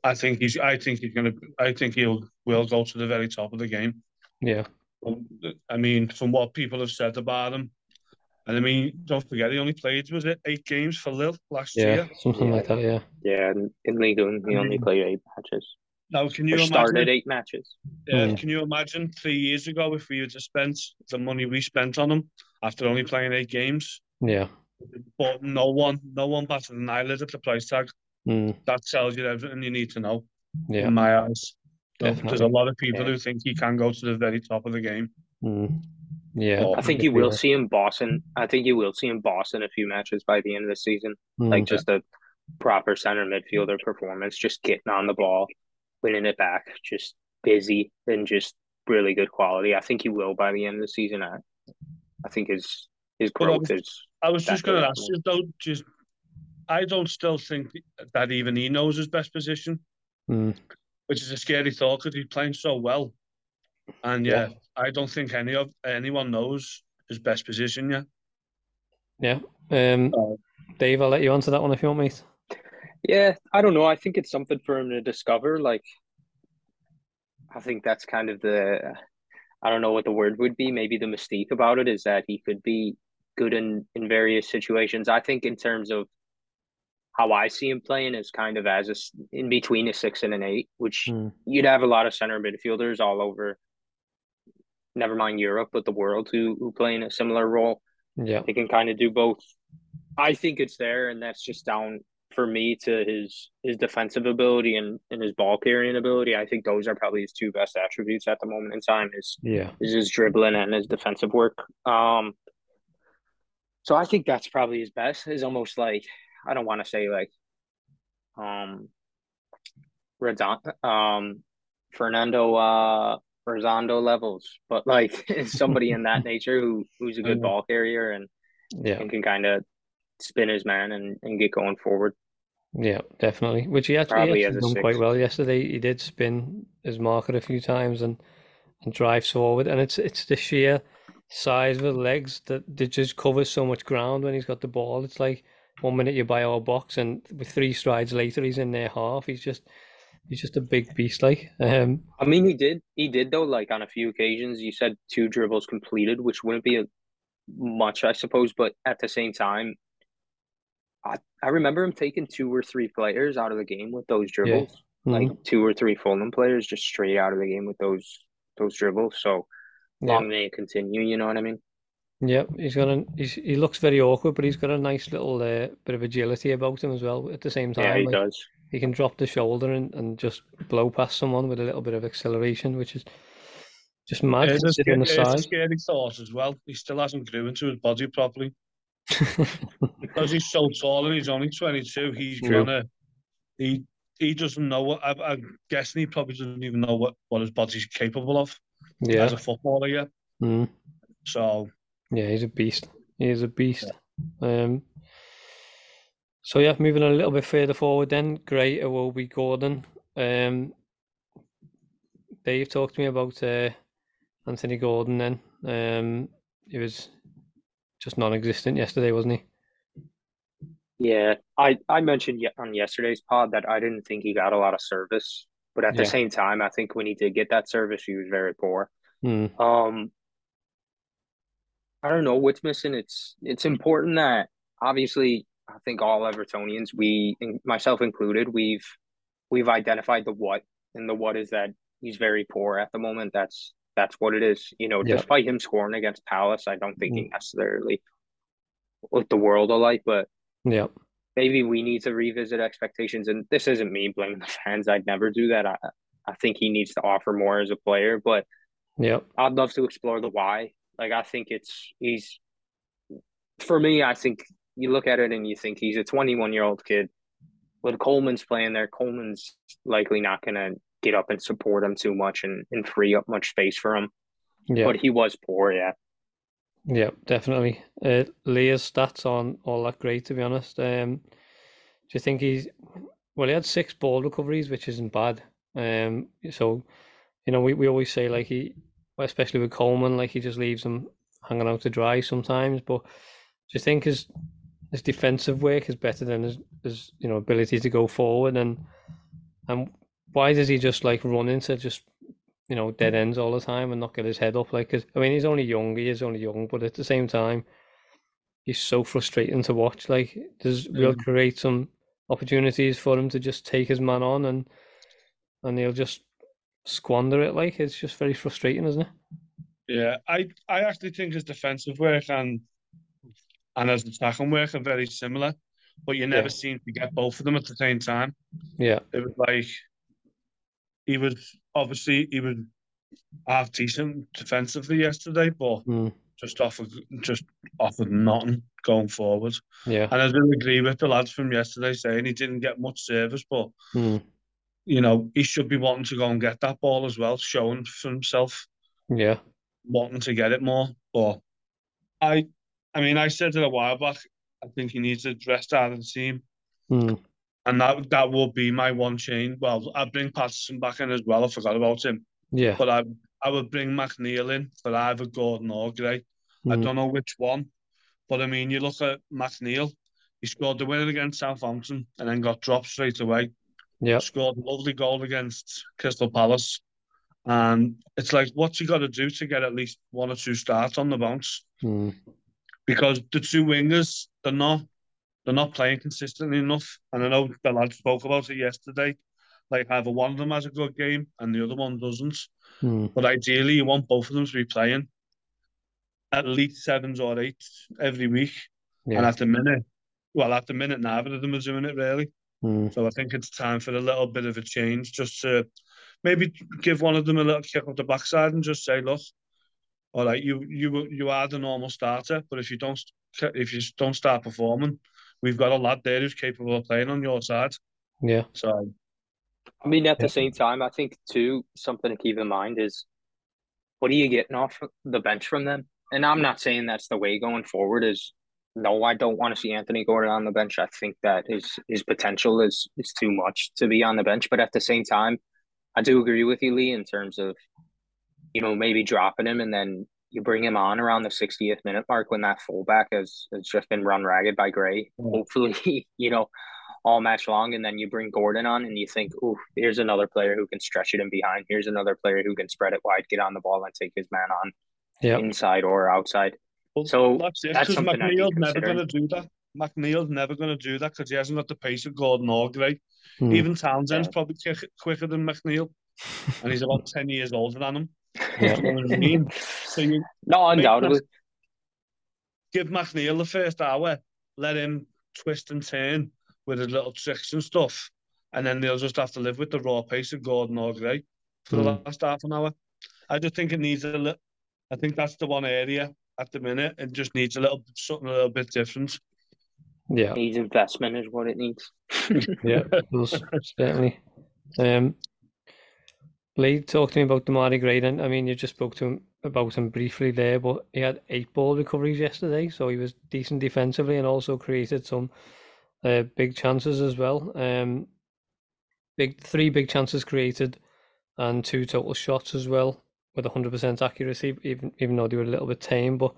I think he's I think he's gonna I think he'll will go to the very top of the game. Yeah. Um, I mean, from what people have said about him, and I mean, don't forget he only played was it eight games for Lille last Yeah. year. Something like that. Yeah. Yeah, in, in League One, he only played eight matches. Now, can you Or started imagine? eight matches. Yeah, Mm. can you imagine three years ago if we had to spent the money we spent on him after only playing eight games? Yeah. But no one, no one batted an eyelid at the price tag. Hmm. That tells you everything you need to know. Yeah. In my eyes, There's a lot of people Yeah. who think he can go to the very top of the game. Hmm. Yeah. Oh, I think you will see him Boston. I think you will see him Boston a few matches by the end of the season. Hmm. Like just a proper center midfielder performance, just getting on the ball, winning it back, just busy and just really good quality. I think he will by the end of the season. I, I think his his But growth is I was just going to ask you though, just I don't still think that even he knows his best position, Hmm. which is a scary thought because he's playing so well. And yeah, I don't think any of anyone knows his best position yet. Yeah. Um. Oh. Dave, I'll let you answer that one if you want, mate. Yeah, I don't know. I think it's something for him to discover. Like, I think that's kind of the, I don't know what the word would be. Maybe the mystique about it is that he could be good in in various situations. I think in terms of how I see him playing is kind of as a, in between a six and an eight, which Hmm. you'd have a lot of center midfielders all over never mind Europe, but the world who who play in a similar role. Yeah, they can kind of do both. I think it's there, and that's just down for me to his his defensive ability and, and his ball carrying ability. I think those are probably his two best attributes at the moment in time. Is yeah, is his dribbling and his defensive work. Um, so I think that's probably his best. Is almost like I don't want to say like, um, Redon, um, Fernando uh Redondo levels, but like somebody in that nature who who's a good Mhm. ball carrier and, yeah, and can kind of spin his man and, and get going forward. yeah, definitely. Which he actually, Probably he as actually a done quite well yesterday. He did spin his marker a few times and and drives forward, and it's it's the sheer size of his legs that that just covers so much ground when he's got the ball. It's like one minute you're by our box, and with three strides later he's in their half. He's just he's just a big beast, like um, I mean, he did he did though. Like on a few occasions, you said two dribbles completed, which wouldn't be a, much, I suppose, but at the same time. I, I remember him taking two or three players out of the game with those dribbles. like mhm, two or three Fulham players just straight out of the game with those those dribbles. So yeah. long may it continue. You know what I mean? Yeah, he's got a he's, he looks very awkward, but he's got a nice little uh, bit of agility about him as well. At the same time, Yeah, he like, does. he can drop the shoulder and, and just blow past someone with a little bit of acceleration, which is just mad It's a, considering sca- the it's a scary thought as well. He still hasn't grew into his body properly because he's so tall and he's only 22. He's Yeah. gonna he he doesn't know what I, I'm guessing he probably doesn't even know what what his body's capable of Yeah, as a footballer yet. mm, So yeah, he's a beast. He is a beast. Um, so yeah, moving a little bit further forward, then great will Iwobi Gordon. Um, Dave talked to me about uh, Anthony Gordon. Then um, he was just non-existent yesterday, wasn't he? Yeah, I I mentioned on yesterday's pod that I didn't think he got a lot of service, but at the same time, I think when he did get that service, he was very poor. Mm, Um, I don't know what's missing. It's it's important that obviously I think all Evertonians, we myself included, we've we've identified the what, and the what is that he's very poor at the moment. That's that's what it is. You know, Yeah. despite him scoring against Palace, I don't think he mm. necessarily looked the world alike, but yeah, maybe we need to revisit expectations. And this isn't me blaming the fans. I'd never do that. I I think he needs to offer more as a player, but yeah, I'd love to explore the why. Like I think it's he's for me, I think you look at it and you think he's a 21 year old kid. When Coleman's playing there, Coleman's likely not gonna get up and support him too much and, and free up much space for him. yeah. But he was poor, yeah. Yeah, definitely. Uh, Leah's stats aren't all that great, to be honest. Um, do you think he's well? He had six ball recoveries, which isn't bad. Um, so you know, we, we always say like he, especially with Coleman, like he just leaves him hanging out to dry sometimes. But do you think his his defensive work is better than his his you know ability to go forward and and why does he just like run into just you know dead ends all the time and not get his head up like 'cause- I mean he's only young he is only young but at the same time he's so frustrating to watch like does we'll Mm. create some opportunities for him to just take his man on and and he'll just squander it like it's just very frustrating isn't it yeah, I I actually think his defensive work and and his attacking work are very similar, but you never Yeah. seem to get both of them at the same time. yeah It was like he was obviously he was half decent defensively yesterday, but mm, just offered just offered nothing going forward. yeah And I do agree with the lads from yesterday saying he didn't get much service, but mm, you know he should be wanting to go and get that ball as well, showing for himself, yeah wanting to get it more. But I, I mean, I said it a while back. I think he needs to rest out of the team. mm, And that that will be my one change. Well, I'd bring Patterson back in as well. I forgot about him. yeah But I I would bring McNeil in for either Gordon or Gray. I mm, don't know which one. But I mean, you look at McNeil, he scored the winner against Southampton and then got dropped straight away. yeah Scored a lovely goal against Crystal Palace. And it's like, what's he got to do to get at least one or two starts on the bounce? mm, Because the two wingers, they're not they're not playing consistently enough. And I know the lad spoke about it yesterday. like either one of them has a good game and the other one doesn't. Mm. But ideally, you want both of them to be playing at least sevens or eights every week. Yeah. And at the minute, well, at the minute, neither of them are doing it really. Mm. So I think it's time for a little bit of a change, just to maybe give one of them a little kick up the backside and just say, look, all right, you you you are the normal starter, but if you don't if you don't start performing, we've got a lad there who's capable of playing on your side. Yeah. So I mean, at Yeah. the same time, I think too something to keep in mind is what are you getting off the bench from them? And I'm not saying that's the way going forward. Is no, I don't want to see Anthony Gordon on the bench. I think that his his potential is is too much to be on the bench. But at the same time, I do agree with you, Lee, in terms of you know maybe dropping him and then you bring him on around the 60th minute mark when that fullback has, has just been run ragged by Gray. Yeah. Hopefully, you know, all match long, and then you bring Gordon on, and you think, "Oh, here's another player who can stretch it in behind. Here's another player who can spread it wide, get on the ball, and take his man on Yeah. inside or outside." well, So, that's it. that's Because something I'd McNeil's never going to do that. McNeil's never going to do that because he hasn't got the pace of Gordon or Gray. Mm. Even Townsend's Yeah. probably quicker than McNeil, and he's about ten years older than him. Yeah. You know what I mean? So you no, undoubtedly. give McNeil the first hour, let him twist and turn with his little tricks and stuff, and then they'll just have to live with the raw pace of Gordon or Gray for the Mm. last half an hour. I just think it needs a little. I think that's the one area at the minute. It just needs a little something a little bit different. Yeah. Needs investment is what it needs. Yeah. it does, certainly. Um, Lee, talk to me about Demarai Gray. And I mean, you just spoke to him about him briefly there, but he had eight ball recoveries yesterday, so he was decent defensively and also created some uh, big chances as well. Um, big three big chances created and two total shots as well with 100% accuracy, even even though they were a little bit tame, but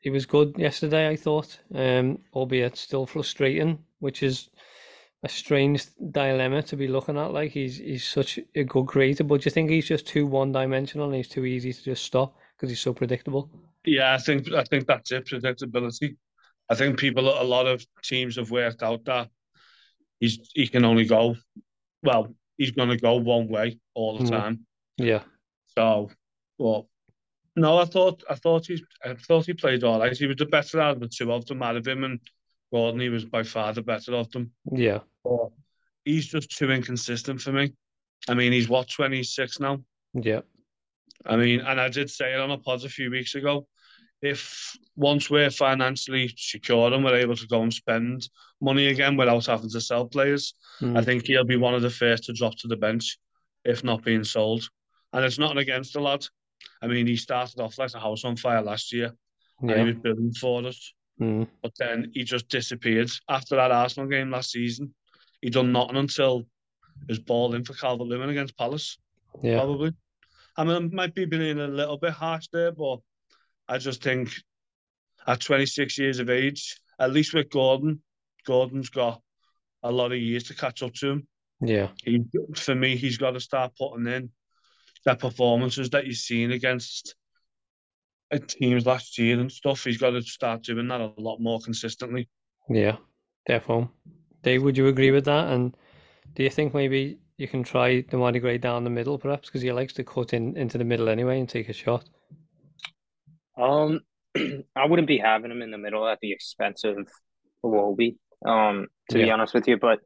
he was good yesterday, I thought, um, albeit still frustrating, which is a strange dilemma to be looking at. Like he's he's such a good creator, but do you think he's just too one dimensional and he's too easy to just stop because he's so predictable? Yeah, I think I think that's it. Predictability. I think people, a lot of teams have worked out that he's he can only go. Well, he's going to go one way all the Mm. time. Yeah, So, well, no, I thought I thought he I thought he played all right. He was the better out of the two of them. Out of him and Gordon, he was by far the better of them. yeah, But he's just too inconsistent for me. I mean, he's what twenty six now. yeah, I mean, and I did say it on a pod a few weeks ago. If once we're financially secure and we're able to go and spend money again without having to sell players, I mm, think he'll be one of the first to drop to the bench, if not being sold. And it's nothing against the lad. I mean, he started off like a house on fire last year, and he was building for us. Mm, But then he just disappeared after that Arsenal game last season. He done nothing until his ball in for Calvert Lewin against Palace yeah, probably. I mean, I might be being a little bit harsh there, but I just think at 26 years of age, at least with Gordon, Gordon's got a lot of years to catch up to him. yeah, He, for me, he's got to start putting in the performances that you've seen against uh, teams last year and stuff. He's got to start doing that a lot more consistently. yeah, definitely. Dave, would you agree with that? And do you think maybe you can try the Demarai Gray down the middle, perhaps, because he likes to cut in into the middle anyway and take a shot? Um, I wouldn't be having him in the middle at the expense of Iwobi, um, to be honest with you. But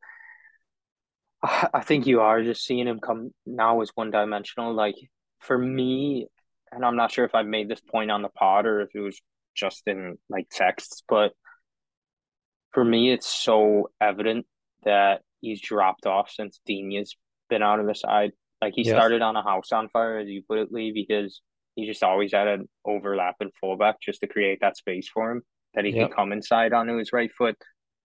I I think you are just seeing him come now as one dimensional. Like for me, and I'm not sure if I've made this point on the pod or if it was just in like texts, but for me, it's so evident that he's dropped off since Digne's been out of the side. Like he Yeah. started on a house on fire, as you put it, Lee, because he just always had an overlapping fullback just to create that space for him that he Yep. can come inside onto his right foot.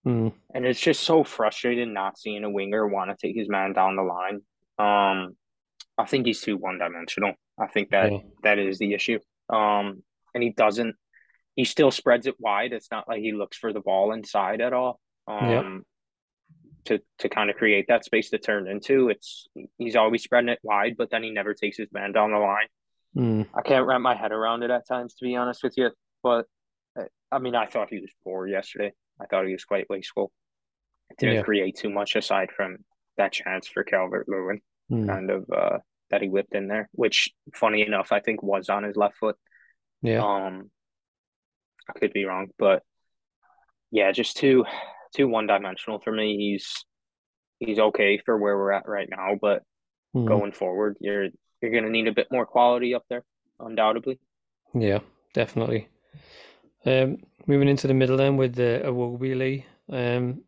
Mm, And it's just so frustrating not seeing a winger want to take his man down the line. Um, I think he's too one dimensional. I think that yeah, that is the issue. Um, and he doesn't. He still spreads it wide. It's not like he looks for the ball inside at all. Um, to to kind of create that space to turn into. It's he's always spreading it wide, but then he never takes his man down the line. mm, I can't wrap my head around it at times, to be honest with you. But I mean, I thought he was poor yesterday. I thought he was quite wasteful. Didn't Yeah. create too much aside from that chance for Calvert Lewin, Mm. kind of uh, that he whipped in there, which funny enough, I think was on his left foot. Yeah. Um, I could be wrong, but yeah, just too too one dimensional for me. He's he's okay for where we're at right now, but Mm. going forward, you're you're gonna need a bit more quality up there, undoubtedly. Yeah, definitely. Um, moving into the middle then with the Iwobi Lee, um,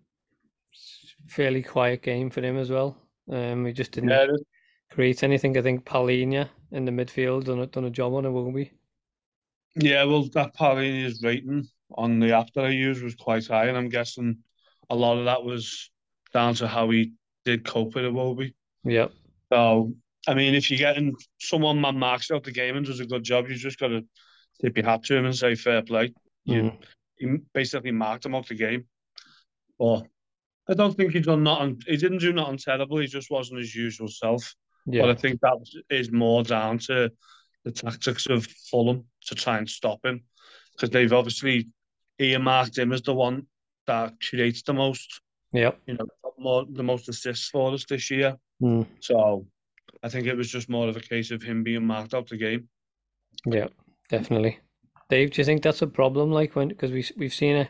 fairly quiet game for him as well. Um, he just didn't Yeah, create anything. I think Palhinha in the midfield done a, done a job on Iwobi. Yeah, well, that Palhinha's rating on the app that I used was quite high, and I'm guessing a lot of that was down to how he did cope with Iwobi. Yeah, So, I mean, if you're getting someone man marks out the game and does a good job, you just got to tip your hat to him and say fair play. You, Mm. Basically marked him off the game. But I don't think he's done nothing. He didn't do nothing terrible. He just wasn't his usual self. But I think that is more down to the tactics of Fulham to try and stop him because they've obviously earmarked him as the one that creates the most, yeah. you know, more the most assists for us this year. Mm. So I think it was just more of a case of him being marked out the game. Yeah, definitely. Dave, do you think that's a problem? Like when because we we've seen it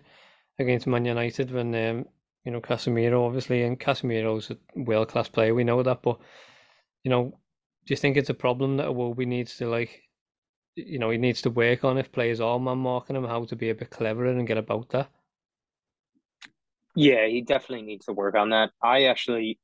against Man United when um you know Casemiro obviously and Casemiro's a world class player. We know that, but you know, do you think it's a problem that Iwobi needs to like, you know, he needs to work on if players are man marking him, how to be a bit cleverer and get about that? Yeah, he definitely needs to work on that. I actually,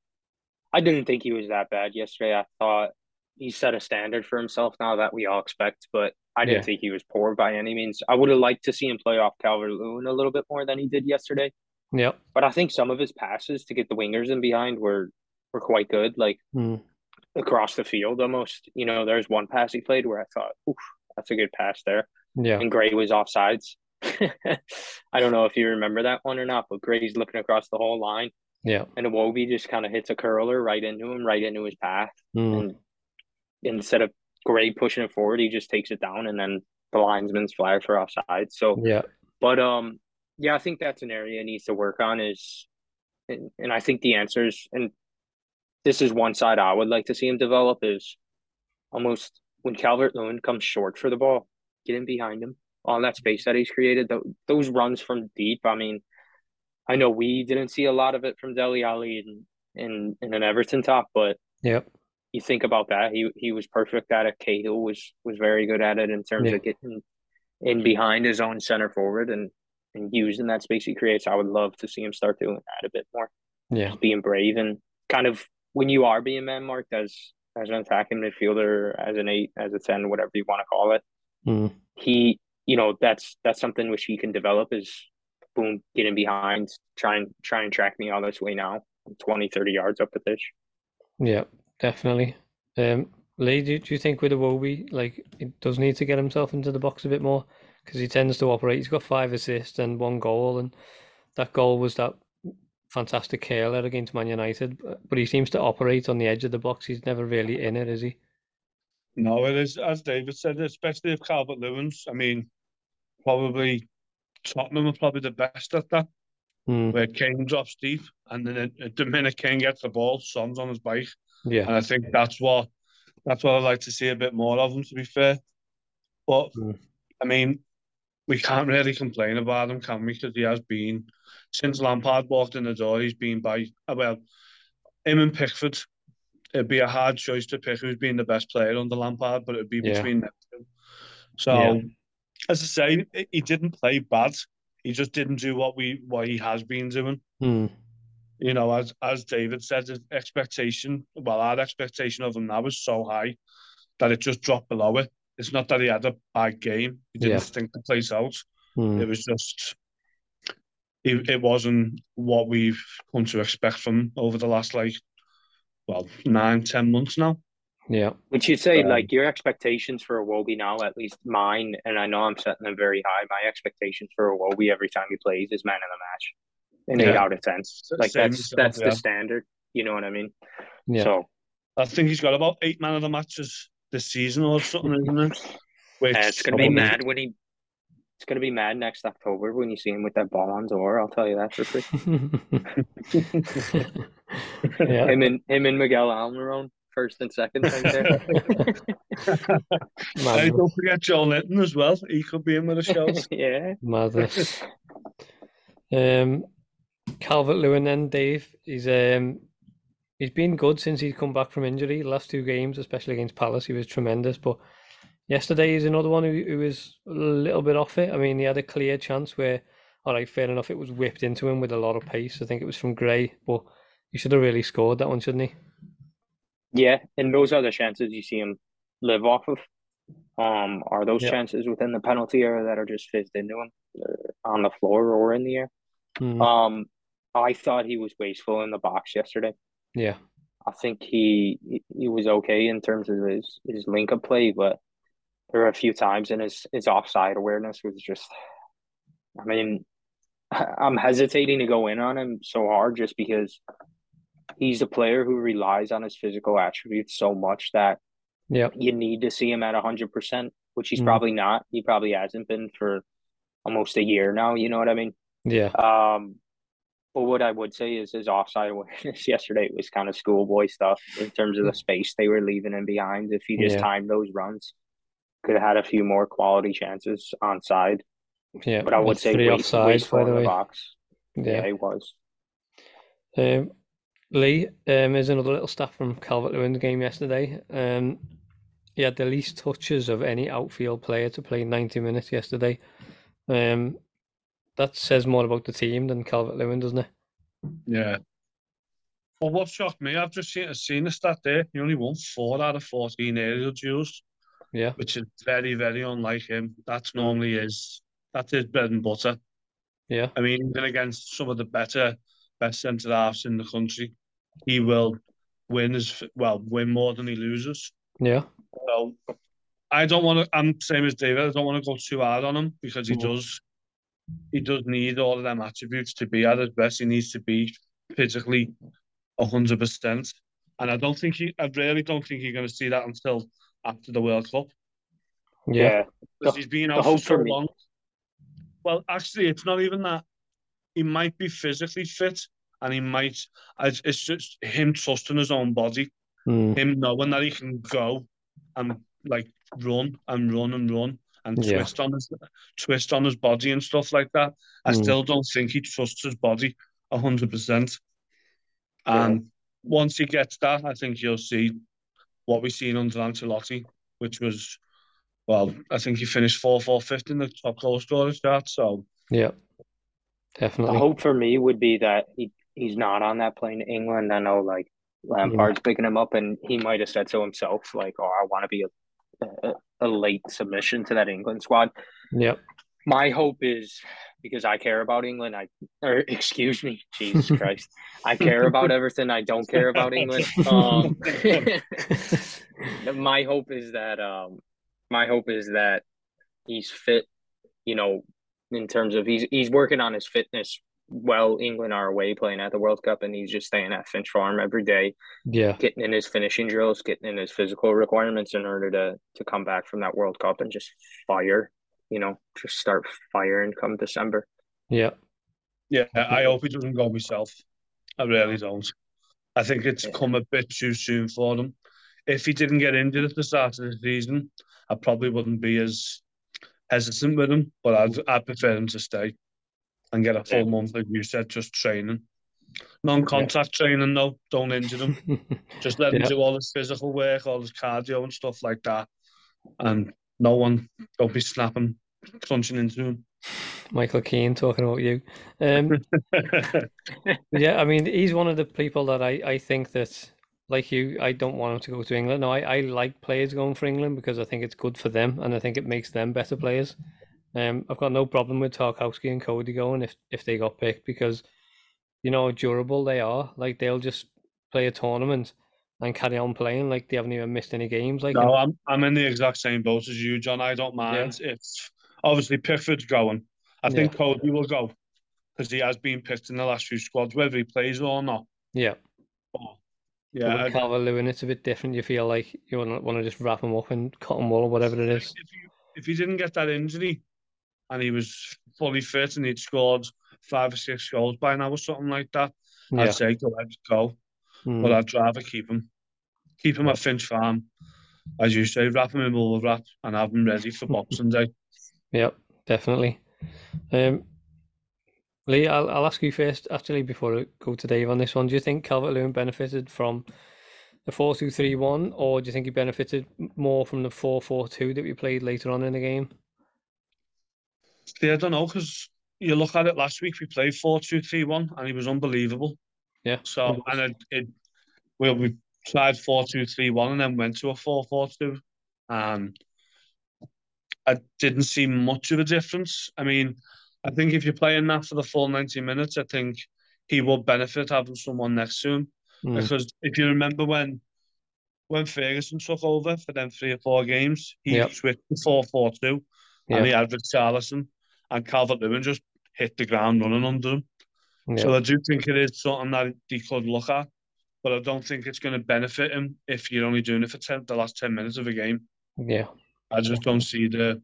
I didn't think he was that bad yesterday. I thought he set a standard for himself now that we all expect, but I didn't Yeah. think he was poor by any means. I would have liked to see him play off Calvert Lewin a little bit more than he did yesterday. Yeah. But I think some of his passes to get the wingers in behind were were quite good, like Mm. Across the field almost. You know, there's one pass he played where I thought, oof, that's a good pass there. Yeah. And Gray was offsides. I don't know if you remember that one or not, but Gray's looking across the whole line Yeah. and Iwobi just kind of hits a curler right into him, right into his path. Mm. And instead of Gray pushing it forward, he just takes it down and then the linesman's flag for offside. So, Yeah. but um, yeah, I think that's an area he needs to work on. Is and, and I think the answers and this is one side I would like to see him develop is almost when Calvert Lewin comes short for the ball, get in behind him. All that space that he's created, th- those runs from deep. I mean, I know we didn't see a lot of it from Dele Alli in in, in an Everton top, but Yep. you think about that, he he was perfect at it. Cahill was was very good at it in terms Yeah. of getting in behind his own center forward and and using that space he creates. I would love to see him start doing that a bit more, Yeah. just being brave and kind of when you are being man marked as as an attacking midfielder, as an eight, as a ten, whatever you want to call it. Mm. He, you know, that's that's something which he can develop is boom, getting behind, try and try and track me all this way now. 20, 30 yards up the pitch. Yeah. Definitely. Um, Lee, do, do you think with Iwobi, like he does need to get himself into the box a bit more because he tends to operate. He's got five assists and one goal, and that goal was that fantastic curler against Man United. But, he seems to operate on the edge of the box. He's never really in it, is he? No, it is, as David said, especially if Calvert Lewin's. I mean, probably Tottenham are probably the best at that, Mm. where Kane drops deep, and then the minute Kane gets the ball, Son's on his bike. Yeah. And I think that's what that's what I'd like to see a bit more of him, to be fair. But Mm. I mean, we can't really complain about him, can we? Because he has been since Lampard walked in the door, he's been by uh, well, him and Pickford. It'd be a hard choice to pick who's been the best player under Lampard, but it'd be Yeah. between them two. So, Yeah. as I say, he- didn't play bad. He just didn't do what we what he has been doing Mm. you know, as as David said, his expectation, well, our expectation of him now is so high that it just dropped below it. It's not that he had a bad game; he didn't Yeah. stink the place out. Mm. It was just, it, it wasn't what we've come to expect from him over the last like, well, nine, ten months now. Yeah. Would you say Um, like your expectations for a Iwobi now, at least mine, and I know I'm setting them very high. My expectations for a Iwobi every time he plays is man of the match, an eight out of ten. Like Same that's myself, that's yeah. the standard. You know what I mean? Yeah. So I think he's got about eight man of the matches this season or something, isn't it? Which uh, it's gonna be mad when he. It's gonna be mad next October when you see him with that Ballon d'Or. I'll tell you that for free. Yeah. Him and him and Miguel Almiron, first and second thing there. Hey, don't forget Joelinton as well. He could be in with a shout. yeah. Madness. Um, Calvert Lewin then Dave. He's um, he's been good since he's come back from injury. The last two games, especially against Palace, he was tremendous. But yesterday he's another one who, who was a little bit off it. I mean, he had a clear chance where, all right, fair enough, it was whipped into him with a lot of pace. I think it was from Gray, but he should have really scored that one, shouldn't he? Yeah, and those are the chances you see him live off of. Um, are those Yeah. chances within the penalty area that are just fizzed into him uh, on the floor or in the air? Mm, Um, I thought he was wasteful in the box yesterday. Yeah, I think he he- was okay in terms of his his link up play, but there were a few times in his his offside awareness was just. I mean, I'm hesitating to go in on him so hard just because he's a player who relies on his physical attributes so much that yeah, you need to see him at hundred percent, which he's Mm. probably not. He probably hasn't been for almost a year now. You know what I mean? yeah, Um, but what I would say is his offside awareness yesterday was kind of schoolboy stuff in terms of the space they were leaving him behind. If he just Yeah. timed those runs, could have had a few more quality chances on side. yeah. But I would say three waste, offside, by the way. box. Yeah, Yeah. he was. Um, Lee, um, is another little stat from Calvert Lewin's game yesterday. Um, he had the least touches of any outfield player to play 90 minutes yesterday. Um, that says more about the team than Calvert Lewin, doesn't it? Yeah. Well, what shocked me, I've just seen, seen a stat there. He only won four out of 14 aerial duels, Yeah, which is very, very unlike him. That's normally his, that's his bread and butter. yeah, I mean, even against some of the better, best centre halves in the country, he will win as well, win more than he loses. yeah, So I don't want to. I'm same as David. I don't want to go too hard on him because he Mhm. does. He does need all of them attributes to be at his best. He needs to be physically hundred percent, and I don't think he. I really don't think you're going to see that until after the World Cup yeah, because he's been out for hope so me- long. Well, actually, it's not even that. He might be physically fit, and he might. It's it's just him trusting his own body. Mm, him knowing that he can go and like run and run and run and Yeah. twist on his twist on his body and stuff like that. I Mm. still don't think he trusts his body hundred percent. And once he gets that, I think you'll see what we've seen under Ancelotti, which was well, I think he finished four four fifth in the top goal scorers chart. So yeah, definitely. The definitely. hope for me would be that he, he's not on that plane to England. I know like Lampard's picking him up, and he might have said so himself, like, "Oh, I want to be a, a a late submission to that England squad." Yeah, My hope is because I care about England. I or excuse me, Jesus Christ, I care about everything. I don't care about England. Um, my hope is that um, my hope is that he's fit. You know, in terms of he's he's working on his fitness. Well, England are away playing at the World Cup, and he's just staying at Finch Farm every day, yeah, getting in his finishing drills, getting in his physical requirements in order to to come back from that World Cup and just fire. You know, just start firing come December. yeah, yeah, I hope he doesn't go myself. I really don't. I think it's Yeah. come a bit too soon for him. If he didn't get injured at the start of the season, I probably wouldn't be as hesitant with him. But I'd, I'd prefer him to stay and get a full Yeah. month, like you said, just training. Non-contact training, though. Don't injure them. Just let Yeah. do all this physical work, all this cardio and stuff like that. And no one, don't be snapping, crunching into him. Michael Keane talking about you. Um, yeah, I mean, he's one of the people that I, I think that, like you, I don't want him to go to England. No, I, I like players going for England because I think it's good for them and I think it makes them better players. Um, I've got no problem with Tarkowski and Coady going if, if they got picked because, you know, how durable they are. Like they'll just play a tournament and carry on playing like they haven't even missed any games. Like, No, I'm I'm in the exact same boat as you, John. I don't mind. It's obviously Pickford's going. I think Coady will go because he has been picked in the last few squads, whether he plays or not. yeah. But, yeah, with Lewin, it's a bit different. You feel like you want to just wrap him up and cut him all or whatever it is. if he if he didn't get that injury and he was fully fit and he'd scored five or six goals by now or something like that, Yeah, I'd say go ahead, go. Mm. but I'd rather keep him, keep him at Finch Farm, as you say, wrap him in bubble wrap and have him ready for Boxing Day. Yep, definitely. Um, Lee, I'll, I'll ask you first, actually, before I go to Dave on this one. Do you think Calvert Lewin benefited from the 4 2 3 1, or do you think he benefited more from the 4 4 2 that we played later on in the game? See, I don't know because you look at it last week, we played 4 2 3 1 and he was unbelievable. Yeah. So, and it, it well, we tried 4 2 3 1 and then went to a 4 4 2. And I didn't see much of a difference. I mean, I think if you're playing that for the full 90 minutes, I think he will benefit having someone next to him. Mm. Because if you remember when when Ferguson took over for them three or four games, he Yep. switched to 4 4 2 Yeah. and he had Richarlison and Calvert Lewin just hit the ground running under him. Yeah. So I do think it is something that he could look at, but I don't think it's going to benefit him if you're only doing it for 10, the last 10 minutes of a game. yeah. I just don't see the.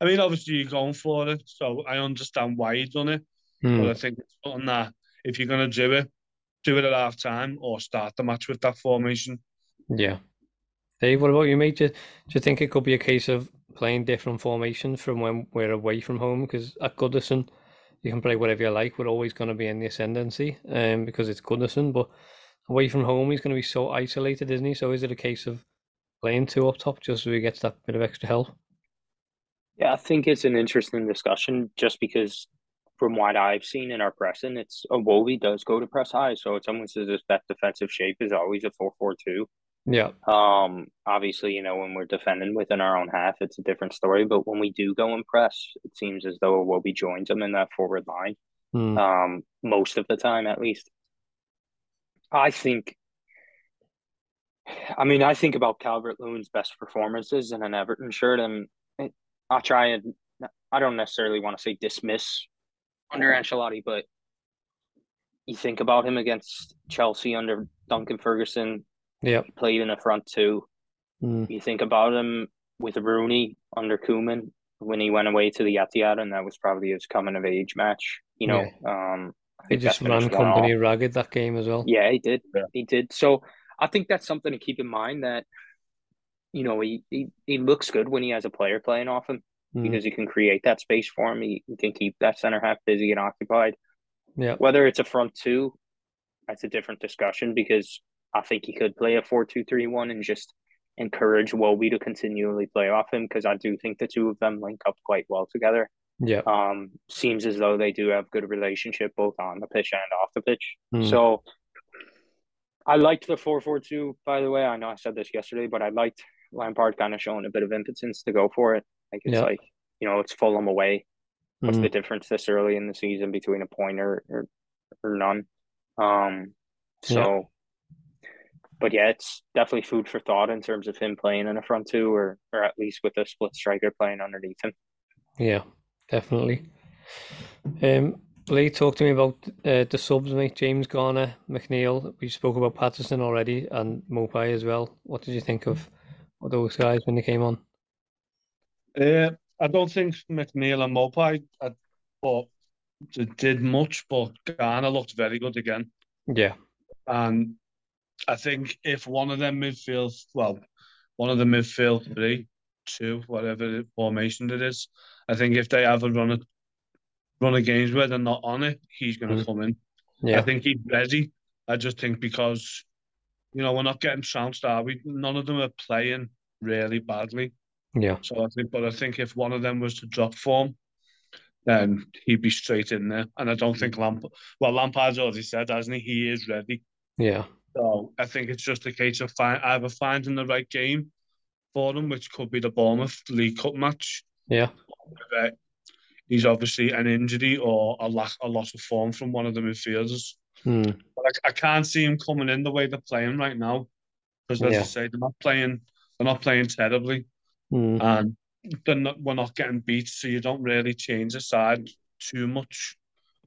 I mean, obviously, you're going for it, so I understand why you've done it, Mm. but I think it's something that if you're going to do it, do it at half time or start the match with that formation. Yeah. Dave, what about you, mate? Do, do you think it could be a case of playing different formations from when we're away from home? Because at Goodison, you can play whatever you like. We're always going to be in the ascendancy um, because it's Goodison. But away from home, he's going to be so isolated, isn't he? So is it a case of playing two up top just so he gets that bit of extra help? Yeah, I think it's an interesting discussion just because from what I've seen in our pressing, it's Iwobi does go to press high, so it's almost as if that defensive shape is always a 4-4-2. Yeah. Um, obviously, you know, when we're defending within our own half, it's a different story. But when we do go and press, it seems as though Iwobi joins them in that forward line. Mm. Um, most of the time, at least. I think. I mean, I think about Calvert Lewin's best performances in an Everton shirt, and I try and I don't necessarily want to say dismiss under Ancelotti, but you think about him against Chelsea under Duncan Ferguson, Yeah. played in a front two. Mm. You think about him with Rooney under Koeman when he went away to the Etihad, and that was probably his coming of age match. You know, um, He just ran one all. company ragged that game as well. Yeah, he did. Yeah. He did. So I think that's something to keep in mind that, you know, he, he, he looks good when he has a player playing off him Mm. because he can create that space for him. He, he can keep that center half busy and occupied. Yeah. Whether it's a front two, that's a different discussion because I think he could play a 4 2 3 1 and just encourage Wobie to continually play off him because I do think the two of them link up quite well together. Yeah. Um, seems as though they do have good relationship both on the pitch and off the pitch. Mm. So I liked the four four two. By the way, I know I said this yesterday, but I liked Lampard kind of showing a bit of impotence to go for it. Like it's Yeah. like you know it's Fulham away. What's Mm. the difference this early in the season between a point or or, or none? Um, so. But yeah, it's definitely food for thought in terms of him playing in a front two, or or at least with a split striker playing underneath him. Yeah, definitely. Um, Lee, talk to me about uh, the subs, mate. James Garner, McNeil. We spoke about Patterson already, and Maupay as well. What did you think of, of those guys when they came on? Uh, I don't think McNeil and Maupay uh, but did much, but Garner looked very good again. Yeah, And I think if one of them midfield, well, one of the midfield three, two, whatever the formation it is, I think if they have a run of run of games where they're not on it, he's going to Mm. come in. Yeah. I think he's ready. I just think because, you know, we're not getting trounced, are we? None of them are playing really badly. yeah, So I think, but I think if one of them was to drop form, then he'd be straight in there. And I don't think Lampard, well, Lampard's already said, hasn't he? He is ready. yeah, So I think it's just a case of find, either finding the right game for them, which could be the Bournemouth League Cup match. yeah, where he's obviously an injury or a lack, a loss of form from one of the midfielders. mm, But I, I can't see him coming in the way they're playing right now, because as Yeah. I say, they're not playing. They're not playing terribly, mm, and they're not, we're not getting beat, so you don't really change the side too much.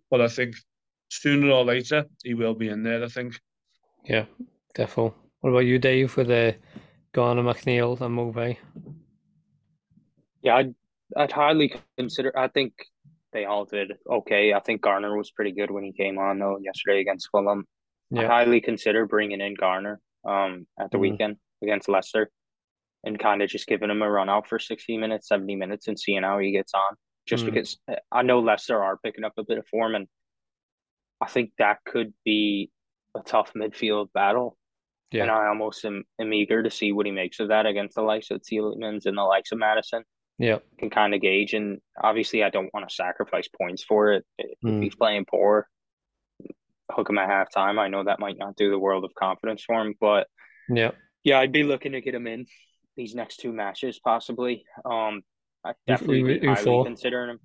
But I think sooner or later he will be in there. I think. Yeah, defo. What about you, Dave, with uh, Garner, McNeil, and Maupay? Yeah, I'd, I'd hardly consider. I think they all did okay. I think Garner was pretty good when he came on though yesterday against Fulham. I highly consider bringing in Garner um at the Mhm. weekend against Leicester and kind of just giving him a run out for 60 minutes, 70 minutes and seeing how he gets on. Just Mm. because uh, I know Leicester are picking up a bit of form and I think that could be a tough midfield battle. Yeah. And. I almost am, am eager to see what he makes of that against the likes of Tielemans and the likes of Maddison. Yeah. Can kind of gauge. And obviously, I don't want to sacrifice points for it. If Mm. he's playing poor, hook him at halftime. I know that might not do the world of confidence for him, but Yeah. yeah, I'd be looking to get him in these next two matches, possibly. Um, I definitely who- be who highly considering him.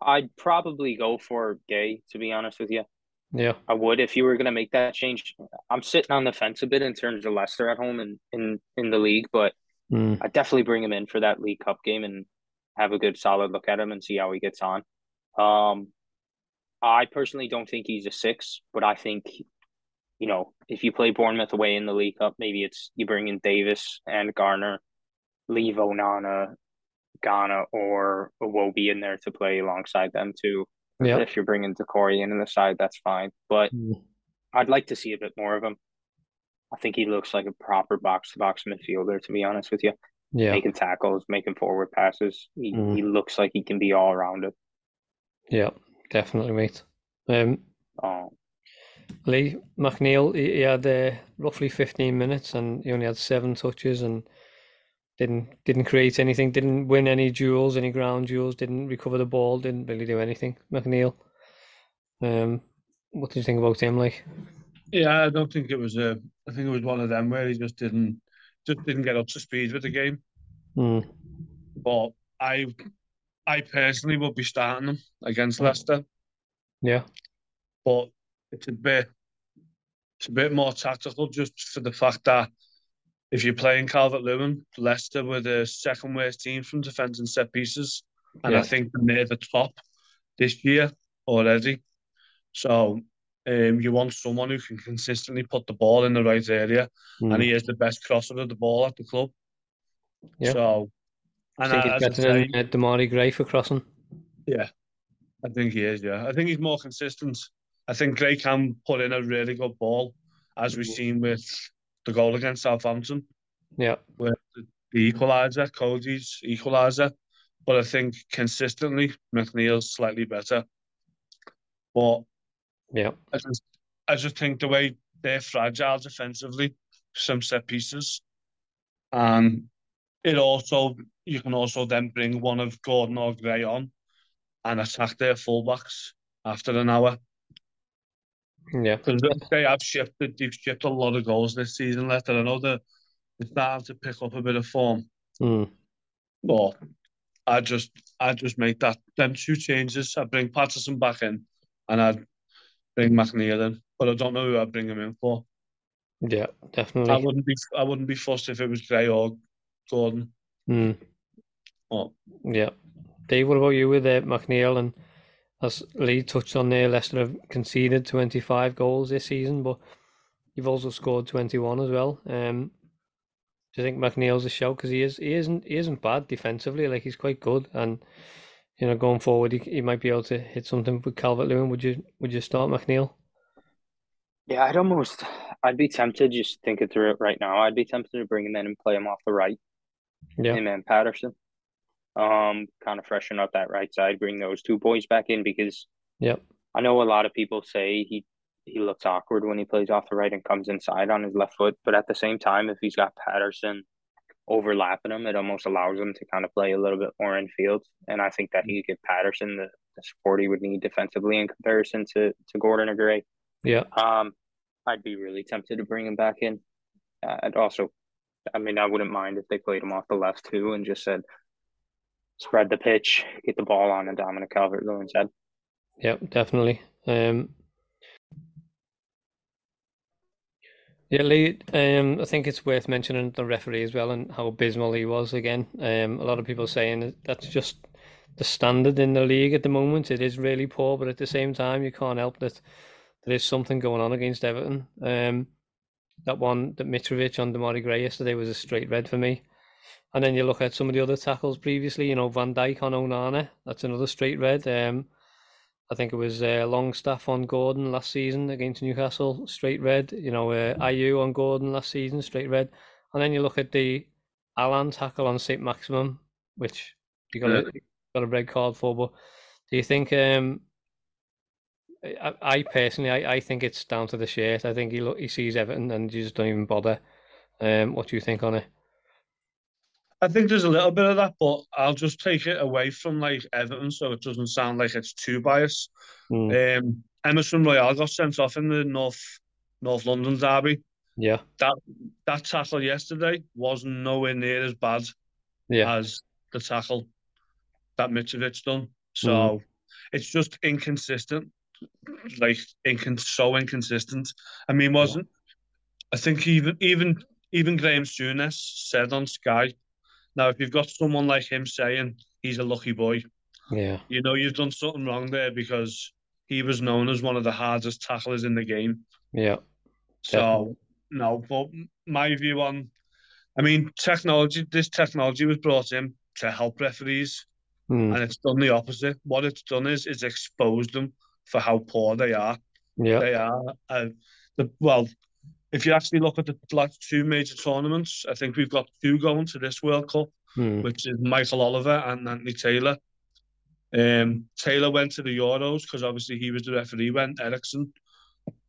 I'd probably go for Gueye, to be honest with you. Yeah. I would if you were going to make that change. I'm sitting on the fence a bit in terms of Leicester at home and in in the league, but Mm. I'd definitely bring him in for that League Cup game and have a good solid look at him and see how he gets on. Um, I personally don't think he's a six, but I think you know if you play Bournemouth away in the League Cup, maybe it's you bring in Davis and Garner, leave Onana, Gana, or Iwobi in there to play alongside them too. Yeah. If you're bringing Doucouré in on the side, that's fine. But Mm. I'd like to see a bit more of him. I think he looks like a proper box to box midfielder, to be honest with you. Yeah. Making tackles, making forward passes. He, Mm. he looks like he can be all around it. Yeah. Definitely, mate. Um, Um, Lee McNeil, he, he had uh, roughly 15 minutes and he only had seven touches and didn't didn't create anything, didn't win any duels, any ground duels, didn't recover the ball, didn't really do anything. McNeil. Um, what did you think about him? Like, Yeah, I don't think it was a. I think it was one of them where he just didn't just didn't get up to speed with the game. mm, But I, I personally would be starting him against Leicester. yeah, But it's a bit, it's a bit more tactical just for the fact that if you're playing Calvert Lewin, Leicester were the second worst team from defending set pieces, and I think they're near the top this year already. So. Um, you want someone who can consistently put the ball in the right area, mm. and he is the best crosser of the ball at the club. Yeah. So, and I think I, he's better than uh, Demarai Gray for crossing. yeah, I think he is. Yeah, I think he's more consistent. I think Gray can put in a really good ball, as we've Mhm. seen with the goal against Southampton, Yeah, the, the equaliser, Coady's equaliser. But I think consistently, McNeil's slightly better. But yeah, I just, I just think the way they're fragile defensively, some set pieces, and it also you can also then bring one of Gordon or Gray on and attack their fullbacks after an hour yeah, because they have shifted. They've shipped a lot of goals this season. Leicester, I know they're, they're starting to pick up a bit of form, mm, but I just I just make that them two changes. I bring Patterson back in, and I'd bring McNeil in, but I don't know who I'd bring him in for. yeah, definitely. I wouldn't be I wouldn't be fussed if it was Gray or Gordon. Mm, Oh, yeah. Dave, what about you with uh, McNeil? And as Lee touched on there, Leicester have conceded 25 goals this season, but you've also scored 21 as well. Um, do you think McNeil's a shout? Because he is, he isn't, he isn't bad defensively. Like he's quite good, and you know, going forward, he, he might be able to hit something with Calvert Lewin. Would you, would you start McNeil? yeah, I'd almost, I'd be tempted just thinking through it right now. I'd be tempted to bring him in and play him off the right, Yeah, and Patterson. Um, kind of freshen up that right side, bring those two boys back in because Yep. I know a lot of people say he he looks awkward when he plays off the right and comes inside on his left foot, but at the same time, if he's got Patterson overlapping him, it almost allows him to kind of play a little bit more in field. And I think that he could give Patterson the, the support he would need defensively in comparison to to Gordon or Gray. yeah, Um, I'd be really tempted to bring him back in. Uh, I'd also, I mean, I wouldn't mind if they played him off the left too and just said, spread the pitch, get the ball on, and Dominic Calvert Lewin's head. Yep, definitely. Um, yeah, Lee. Um, I think it's worth mentioning the referee as well and how abysmal he was again. Um, a lot of people saying that's just the standard in the league at the moment. It is really poor, but at the same time, you can't help that there is something going on against Everton. Um, that one that Mitrovic on Demarai Gray yesterday was a straight red for me. And then you look at some of the other tackles previously, you know, Van Dijk on Onana, that's another straight red. Um, I think it was uh, Longstaff on Gordon last season against Newcastle, straight red. You know, uh, Ayew on Gordon last season, straight red. And then you look at the Allan tackle on St Maximin, which you got a, got a red card for. But do you think? Um, I, I personally, I, I think it's down to the shirt. I think he look, he sees Everton and you just don't even bother. Um, what do you think on it? I think there's a little bit of that, but I'll just take it away from like Everton, so it doesn't sound like it's too biased. Mm. Um, Emerson Royal got sent off in the North North London derby. Yeah, That that tackle yesterday was nowhere near as bad yeah, as the tackle that Mitrovic done. So it's just inconsistent, like incon- so inconsistent. I mean, wasn't I think even even even Graham Souness said on Sky. Now, if you've got someone like him saying he's a lucky boy, yeah, you know you've done something wrong there because he was known as one of the hardest tacklers in the game. yeah, So no, but my view on, I mean, technology. This technology was brought in to help referees, Mm. and it's done the opposite. What it's done is it's exposed them for how poor they are. yeah, They are. Uh, the well, if you actually look at the last two major tournaments, I think we've got two going to this World Cup, Mm. which is Michael Oliver and Anthony Taylor. Um, Taylor went to the Euros because obviously he was the referee when Eriksen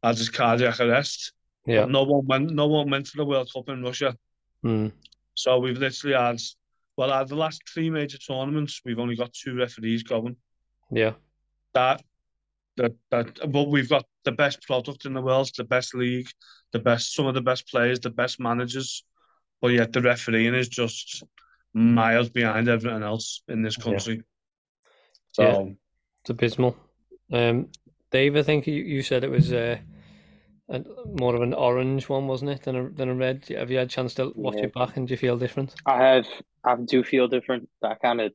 had his cardiac arrest. yeah, But no one went. No one went to the World Cup in Russia. Mm. So we've literally had, well, out of the last three major tournaments, we've only got two referees going. yeah, That, that, that, but we've got the best product in the world, the best league, the best, some of the best players, the best managers. But yet the refereeing is just miles behind everything else in this Yeah. country. So Yeah. It's abysmal. Um, Dave, I think you, you said it was uh, a, more of an orange one, wasn't it, than a than a red? Have you had a chance to watch Yeah. it back and do you feel different? I have I do feel different. I kind of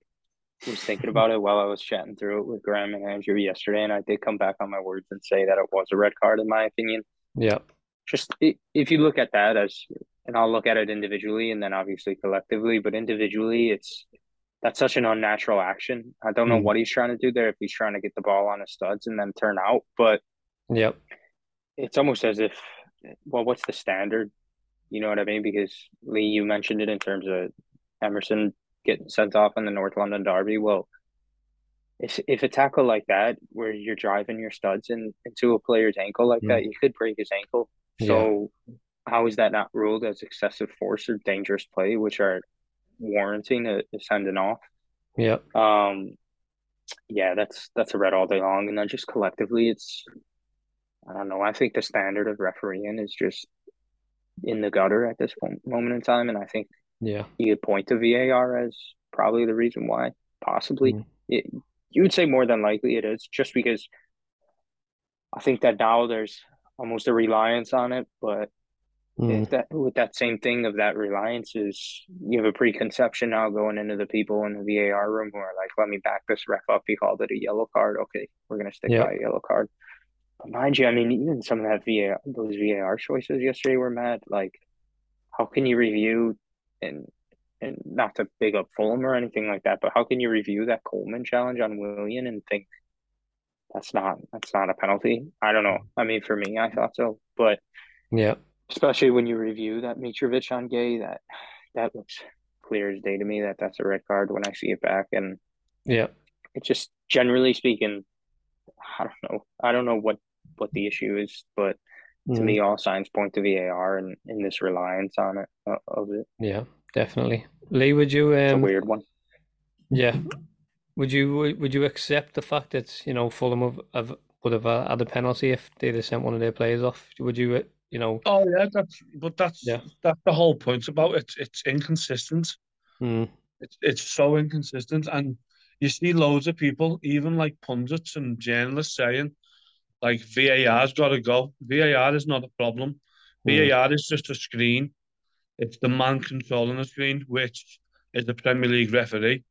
was thinking about it while I was chatting through it with Graham and Andrew yesterday, and I did come back on my words and say that it was a red card in my opinion. Yeah, Just if you look at that as, and I'll look at it individually and then obviously collectively, but individually, it's that's such an unnatural action. I don't know Mm. what he's trying to do there. If he's trying to get the ball on his studs and then turn out, but yeah, it's almost as if, well, what's the standard? You know what I mean? Because Lee, you mentioned it in terms of Emerson getting sent off in the North London Derby. Well, if if a tackle like that, where you're driving your studs in, into a player's ankle like that, you could break his ankle. So how is that not ruled as excessive force or dangerous play, which are warranting a, a sending off? yeah, Um, yeah, that's that's a red all day long, and then just collectively, it's I don't know. I think the standard of refereeing is just in the gutter at this point, moment in time, and I think yeah, you could point to VAR as probably the reason why. Possibly, Mm. it, you would say more than likely it is, just because I think that now there's almost a reliance on it, but Mm. that with that same thing of that reliance is you have a preconception now going into the people in the VAR room who are like, let me back this ref up. He called it a yellow card. Okay, we're gonna stick Yeah. by a yellow card. But mind you, I mean, even some of that VAR those VAR choices yesterday were mad. Like, how can you review and and not to big up Fulham or anything like that, but how can you review that Coleman challenge on Willian and think that's not that's not a penalty? I don't know. I mean, for me, I thought so, but yeah, especially when you review that Mitrovic on Gueye, that that looks clear as day to me that that's a red card when I see it back, and yeah, it's just generally speaking, I don't know, I don't know what what the issue is, but to Mm. me, all signs point to VAR and in this reliance on it uh, of it. yeah, definitely. Lee, would you It's a um, weird one. yeah, would you would you accept the fact that you know Fulham have, have would have uh, had a penalty if they'd have sent one of their players off? Would you uh, you know? oh yeah, that's but that's Yeah. that's the whole point about it. It's inconsistent. Mm. It's it's so inconsistent, and you see loads of people, even like pundits and journalists, saying like VAR's got to go. VAR is not a problem. Mm. VAR is just a screen. It's the man controlling the screen, which is the Premier League referee.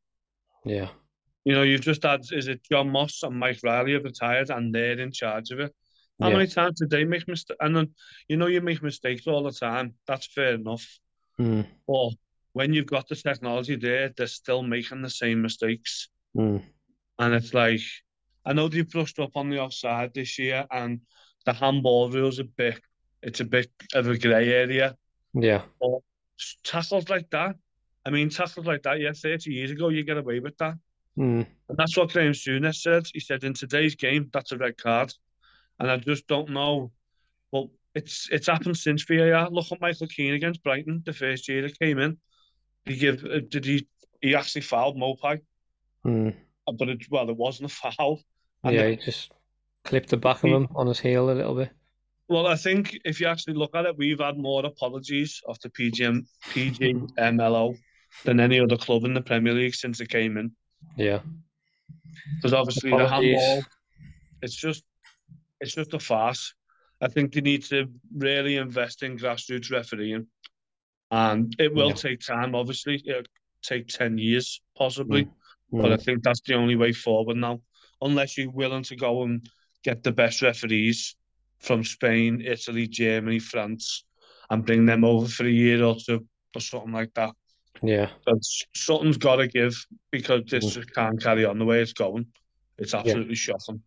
Yeah, You know, you've just had is it John Moss and Mike Riley have retired, and they're in charge of it. How yeah, many times did they make mistakes? And then you know you make mistakes all the time. That's fair enough. mm. But when you've got the technology there, they're still making the same mistakes. Mm. And it's like, I know they've brushed up on the offside this year, and the handball rule's a bit. It's a bit of a grey area. Yeah. But tackles like that, I mean, tackles like that, yeah, 30 years ago, you get away with that. Mm. And that's what Graham Souness said. He said in today's game, that's a red card. And I just don't know. Well, it's it's happened since VAR. Look at Michael Keane against Brighton, the first year that came in. He give? Uh, did he? He actually fouled Maupay, Mm. but it well, it wasn't a foul. And Yeah, he just clipped the back of He- him on his heel a little bit. well, I think if you actually look at it, we've had more apologies of the PGM, PGMLO than any other club in the Premier League since it came in. Yeah. Because obviously the handball, it's just, it's just a farce. I think they need to really invest in grassroots refereeing, and it will Yeah. take time. Obviously, it'll take ten years possibly, Mm. but I think that's the only way forward now. Unless you're willing to go and get the best referees from Spain, Italy, Germany, France, and bring them over for a year or two or something like that. Yeah. But something's got to give because this Mm. just can't carry on the way it's going. It's absolutely shocking.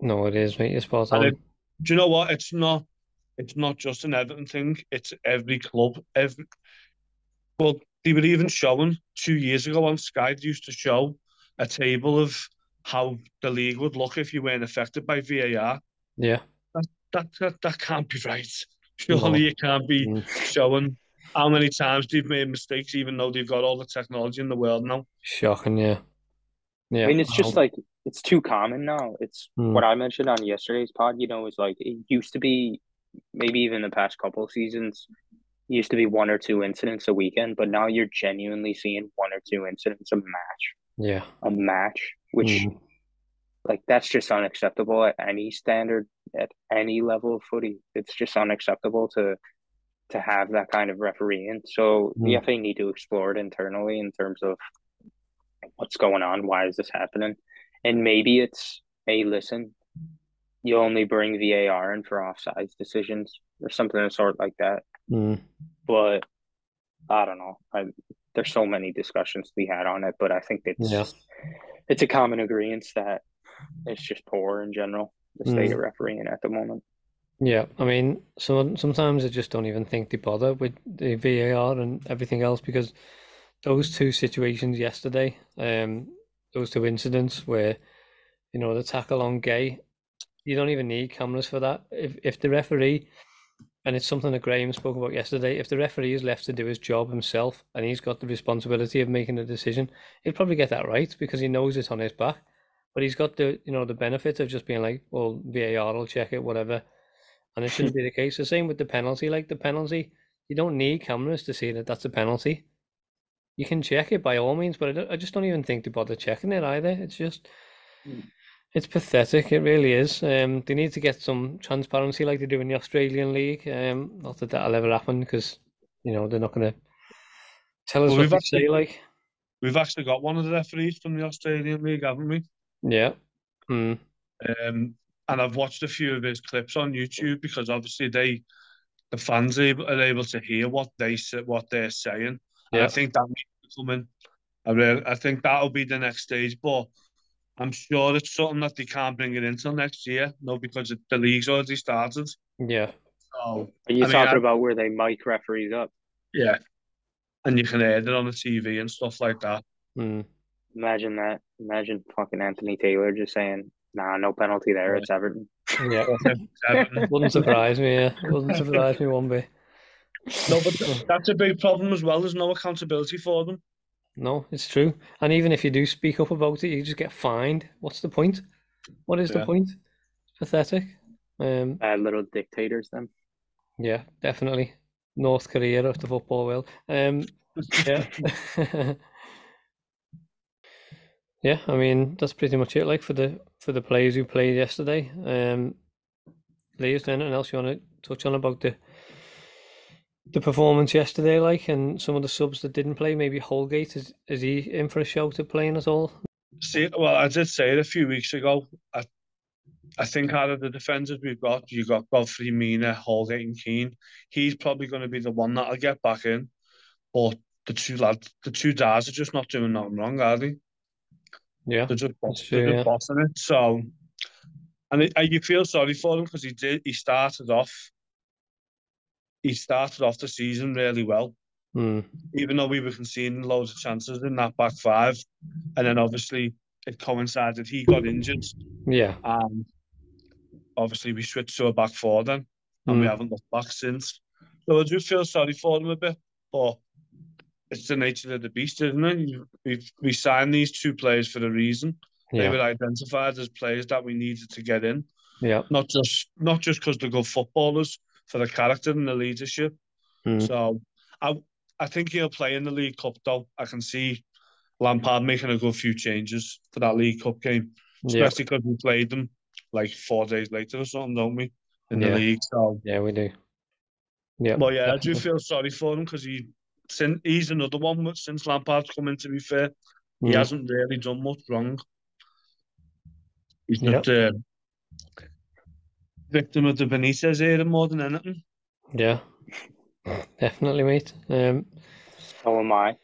No, it is, mate. You're spot on. it, do you know what? It's not. It's not just an Everton thing. It's every club. Every well, they were even showing two years ago on Sky. They used to show a table of how the league would look if you weren't affected by VAR. Yeah. That that, that can't be right. Surely No. you can't be Mm. showing how many times they've made mistakes, even though they've got all the technology in the world now. Shocking, yeah. Yeah. I mean, it's I just hope- like it's too common now. It's Mm. what I mentioned on yesterday's pod. You know, is like it used to be, maybe even the past couple of seasons, used to be one or two incidents a weekend, but now you're genuinely seeing one or two incidents a match, Yeah. a match, which Mm. like that's just unacceptable at any standard, at any level of footy. It's just unacceptable to to have that kind of refereeing. So the Mm. FA need to explore it internally in terms of what's going on, why is this happening, and maybe it's hey, listen, you only bring VAR in for offsides decisions or something of the sort like that. Mm. But I don't know. I, there's so many discussions to be had on it, but I think it's Yeah. it's a common agreement that it's just poor in general the state Mm. of refereeing at the moment. Yeah, I mean, some sometimes I just don't even think they bother with the VAR and everything else because those two situations yesterday, um, those two incidents where, you know, the tackle on Gueye, you don't even need cameras for that. If if the referee, and it's something that Graham spoke about yesterday, if the referee is left to do his job himself and he's got the responsibility of making a decision, he'll probably get that right because he knows it's on his back. But he's got the, you know, the benefit of just being like, well, VAR will check it, whatever. And it shouldn't be the case. The same with the penalty. Like the penalty, you don't need cameras to see that that's a penalty. You can check it by all means, but I, I just don't even think they bother checking it either. It's just, Mm. It's pathetic. It really is. Um, they need to get some transparency like they do in the Australian League. Um, not that that'll ever happen because, you know, they're not going to tell us Well, what they actually- say. Like, We've actually got one of the referees from the Australian League, haven't we? yeah, mm, Um, and I've watched a few of his clips on YouTube because obviously they, the fans are able, are able to hear what they say, what they're saying. And I think that needs to come in. I really, I think that'll be the next stage, but I'm sure it's something that they can't bring it until next year. No, because it, the league's already started. yeah, So Are you I mean, talking I- about where they mic referees up? yeah, and you can hear it on the TV and stuff like that. mm, Imagine that. Imagine fucking Anthony Taylor just saying, "Nah, no penalty there. It's Everton." yeah. Everton. Wouldn't surprise me. Yeah, wouldn't surprise me one bit. no, but that's a big problem as well. There's no accountability for them. No, it's true. And even if you do speak up about it, you just get fined. What's the point? What is the point? It's pathetic. Um, Bad little dictators. Then. yeah, definitely. North Korea of the football world. Um, yeah. Yeah, I mean that's pretty much it. Like for the for the players who played yesterday. Um, Lee, is there anything else you want to touch on about the the performance yesterday? Like, and some of the subs that didn't play. Maybe Holgate is is he in for a shout at playing at all? See, well, I did say it a few weeks ago. I, I think out of the defenders we've got, you got Godfrey, Mina, Holgate, and Keane. He's probably going to be the one that'll get back in. But the two lads, the two guys are just not doing nothing wrong, are they? Yeah, They're just, That's they're just yeah. bossing it. So and it, you feel sorry for him because he did. He started off. He started off the season really well, Mm. even though we were conceding loads of chances in that back five, and then obviously it coincided he got injured, Yeah. and obviously we switched to a back four then, and we Mm. haven't looked back since. So I do feel sorry for him a bit, but it's the nature of the beast, isn't it? We we signed these two players for a reason. They were identified as players that we needed to get in, Yeah. not just not just because they're good footballers, for the character and the leadership. Mm. So I I think he'll play in the League Cup though. I can see Lampard making a good few changes for that League Cup game, especially because we played them like four days later or something, don't we? In the Yeah. league. So Yeah, we do. Yeah. well, yeah, I do feel sorry for him because he since he's another one but since Lampard's come in. To be fair, he Mm. hasn't really done much wrong. He's Yep. just a victim of the Benitez era more than anything. Yeah. Definitely, mate. Um, So am I.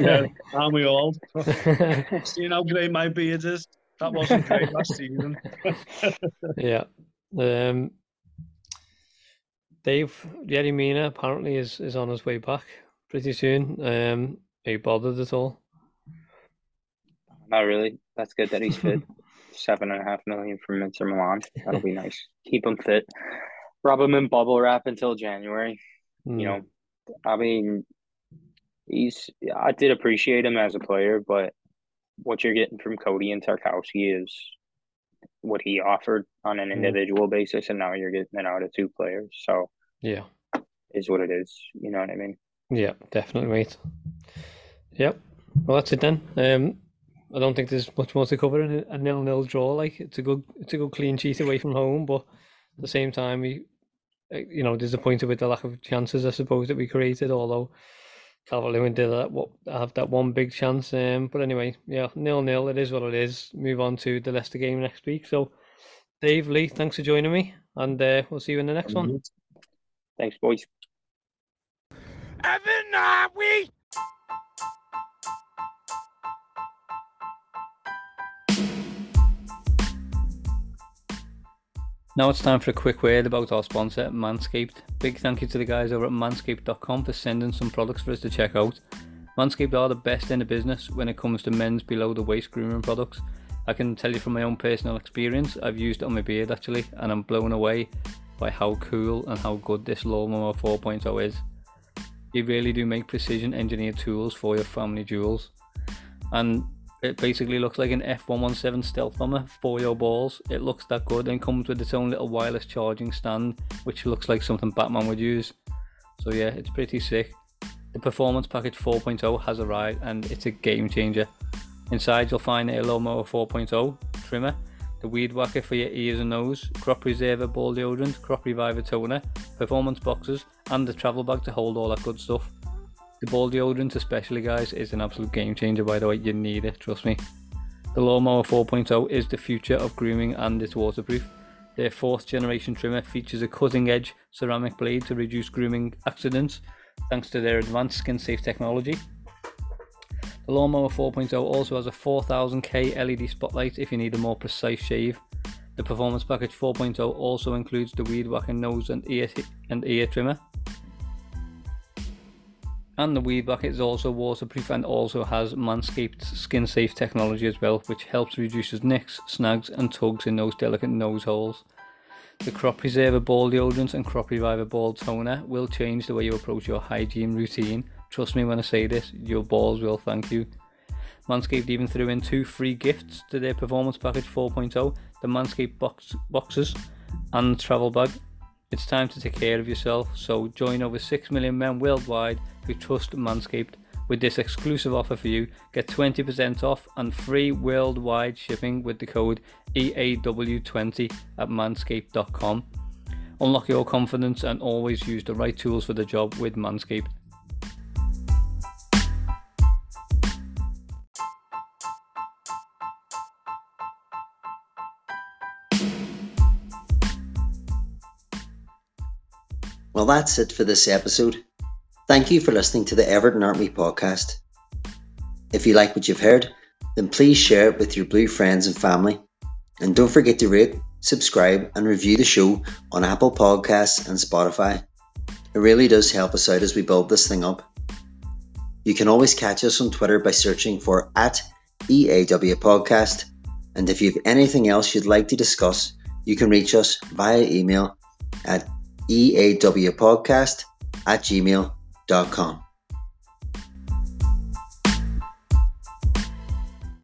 Yeah, aren't we all? Seeing how great my beard is, that wasn't great last season. yeah. Um, Dave Yerry Mina apparently is, is on his way back pretty soon. Um, are you bothered at all? Not really. That's good that he's fit. Seven and a half million from Inter Milan. That'll be nice. Keep him fit. Rub him in bubble wrap until January. Mm, You know, I mean, he's. I did appreciate him as a player, but what you're getting from Coady and Tarkowski is what he offered on an Mm. individual basis, and now you're getting it out of two players. So yeah. is what it is. You know what I mean? Yeah, definitely, mate. Yep. Well, that's it then. Um, I don't think there's much more to cover in a, a nil-nil draw. Like it's a good, it's a good clean sheet away from home, but at the same time, we, uh, you know, disappointed with the lack of chances, I suppose, that we created. Although Calvert-Lewin did that, what have that one big chance. Um, but anyway, yeah, nil-nil. It is what it is. Move on to the Leicester game next week. So, Dave Lee, thanks for joining me, and uh, we'll see you in the next one. Thanks, boys. Evan, are we? Now it's time for a quick word about our sponsor, Manscaped. Big thank you to the guys over at manscaped.com for sending some products for us to check out. Manscaped are the best in the business when it comes to men's below the waist grooming products. I can tell you from my own personal experience, I've used it on my beard actually, and I'm blown away by how cool and how good this Lawnmower 4.0 is. They really do make precision engineered tools for your family jewels. And it basically looks like an F117 stealth bomber for your balls. It looks that good and comes with its own little wireless charging stand, which looks like something Batman would use. So yeah, it's pretty sick. The Performance Package 4.0 has arrived and it's a game changer. Inside you'll find a Lawnmower 4.0 trimmer, the weed whacker for your ears and nose, crop preserver ball deodorant, crop reviver toner, performance boxes, and the travel bag to hold all that good stuff. The ball deodorant, especially guys, is an absolute game changer. By the way, you need it. Trust me. The Lawnmower 4.0 is the future of grooming and it's waterproof. Their fourth generation trimmer features a cutting edge ceramic blade to reduce grooming accidents thanks to their advanced skin safe technology. The Lawnmower 4.0 also has a 4000K LED spotlight if you need a more precise shave. The Performance Package 4.0 also includes the Weed Whacker nose and ear, and ear trimmer. And the weed bucket is also waterproof and also has Manscaped skin safe technology as well, which helps reduces nicks, snags, and tugs in those delicate nose holes. The Crop Preserver Ball Deodorant and Crop Reviver Ball Toner will change the way you approach your hygiene routine. Trust me when I say this, your balls will thank you. Manscaped even threw in two free gifts to their Performance Package 4.0 the Manscaped box, boxes and travel bag. It's time to take care of yourself, so join over 6 million men worldwide who trust Manscaped. With this exclusive offer for you, get 20% off and free worldwide shipping with the code EAW20 at manscaped.com. Unlock your confidence and always use the right tools for the job with Manscaped. Well, that's it for this episode. Thank you for listening to the Everton Army podcast. If you like what you've heard, then please share it with your blue friends and family. And don't forget to rate, subscribe, and review the show on Apple Podcasts and Spotify. It really does help us out as we build this thing up. You can always catch us on Twitter by searching for at EAW Podcast. And if you have anything else you'd like to discuss, you can reach us via email at eawpodcast at gmail.com.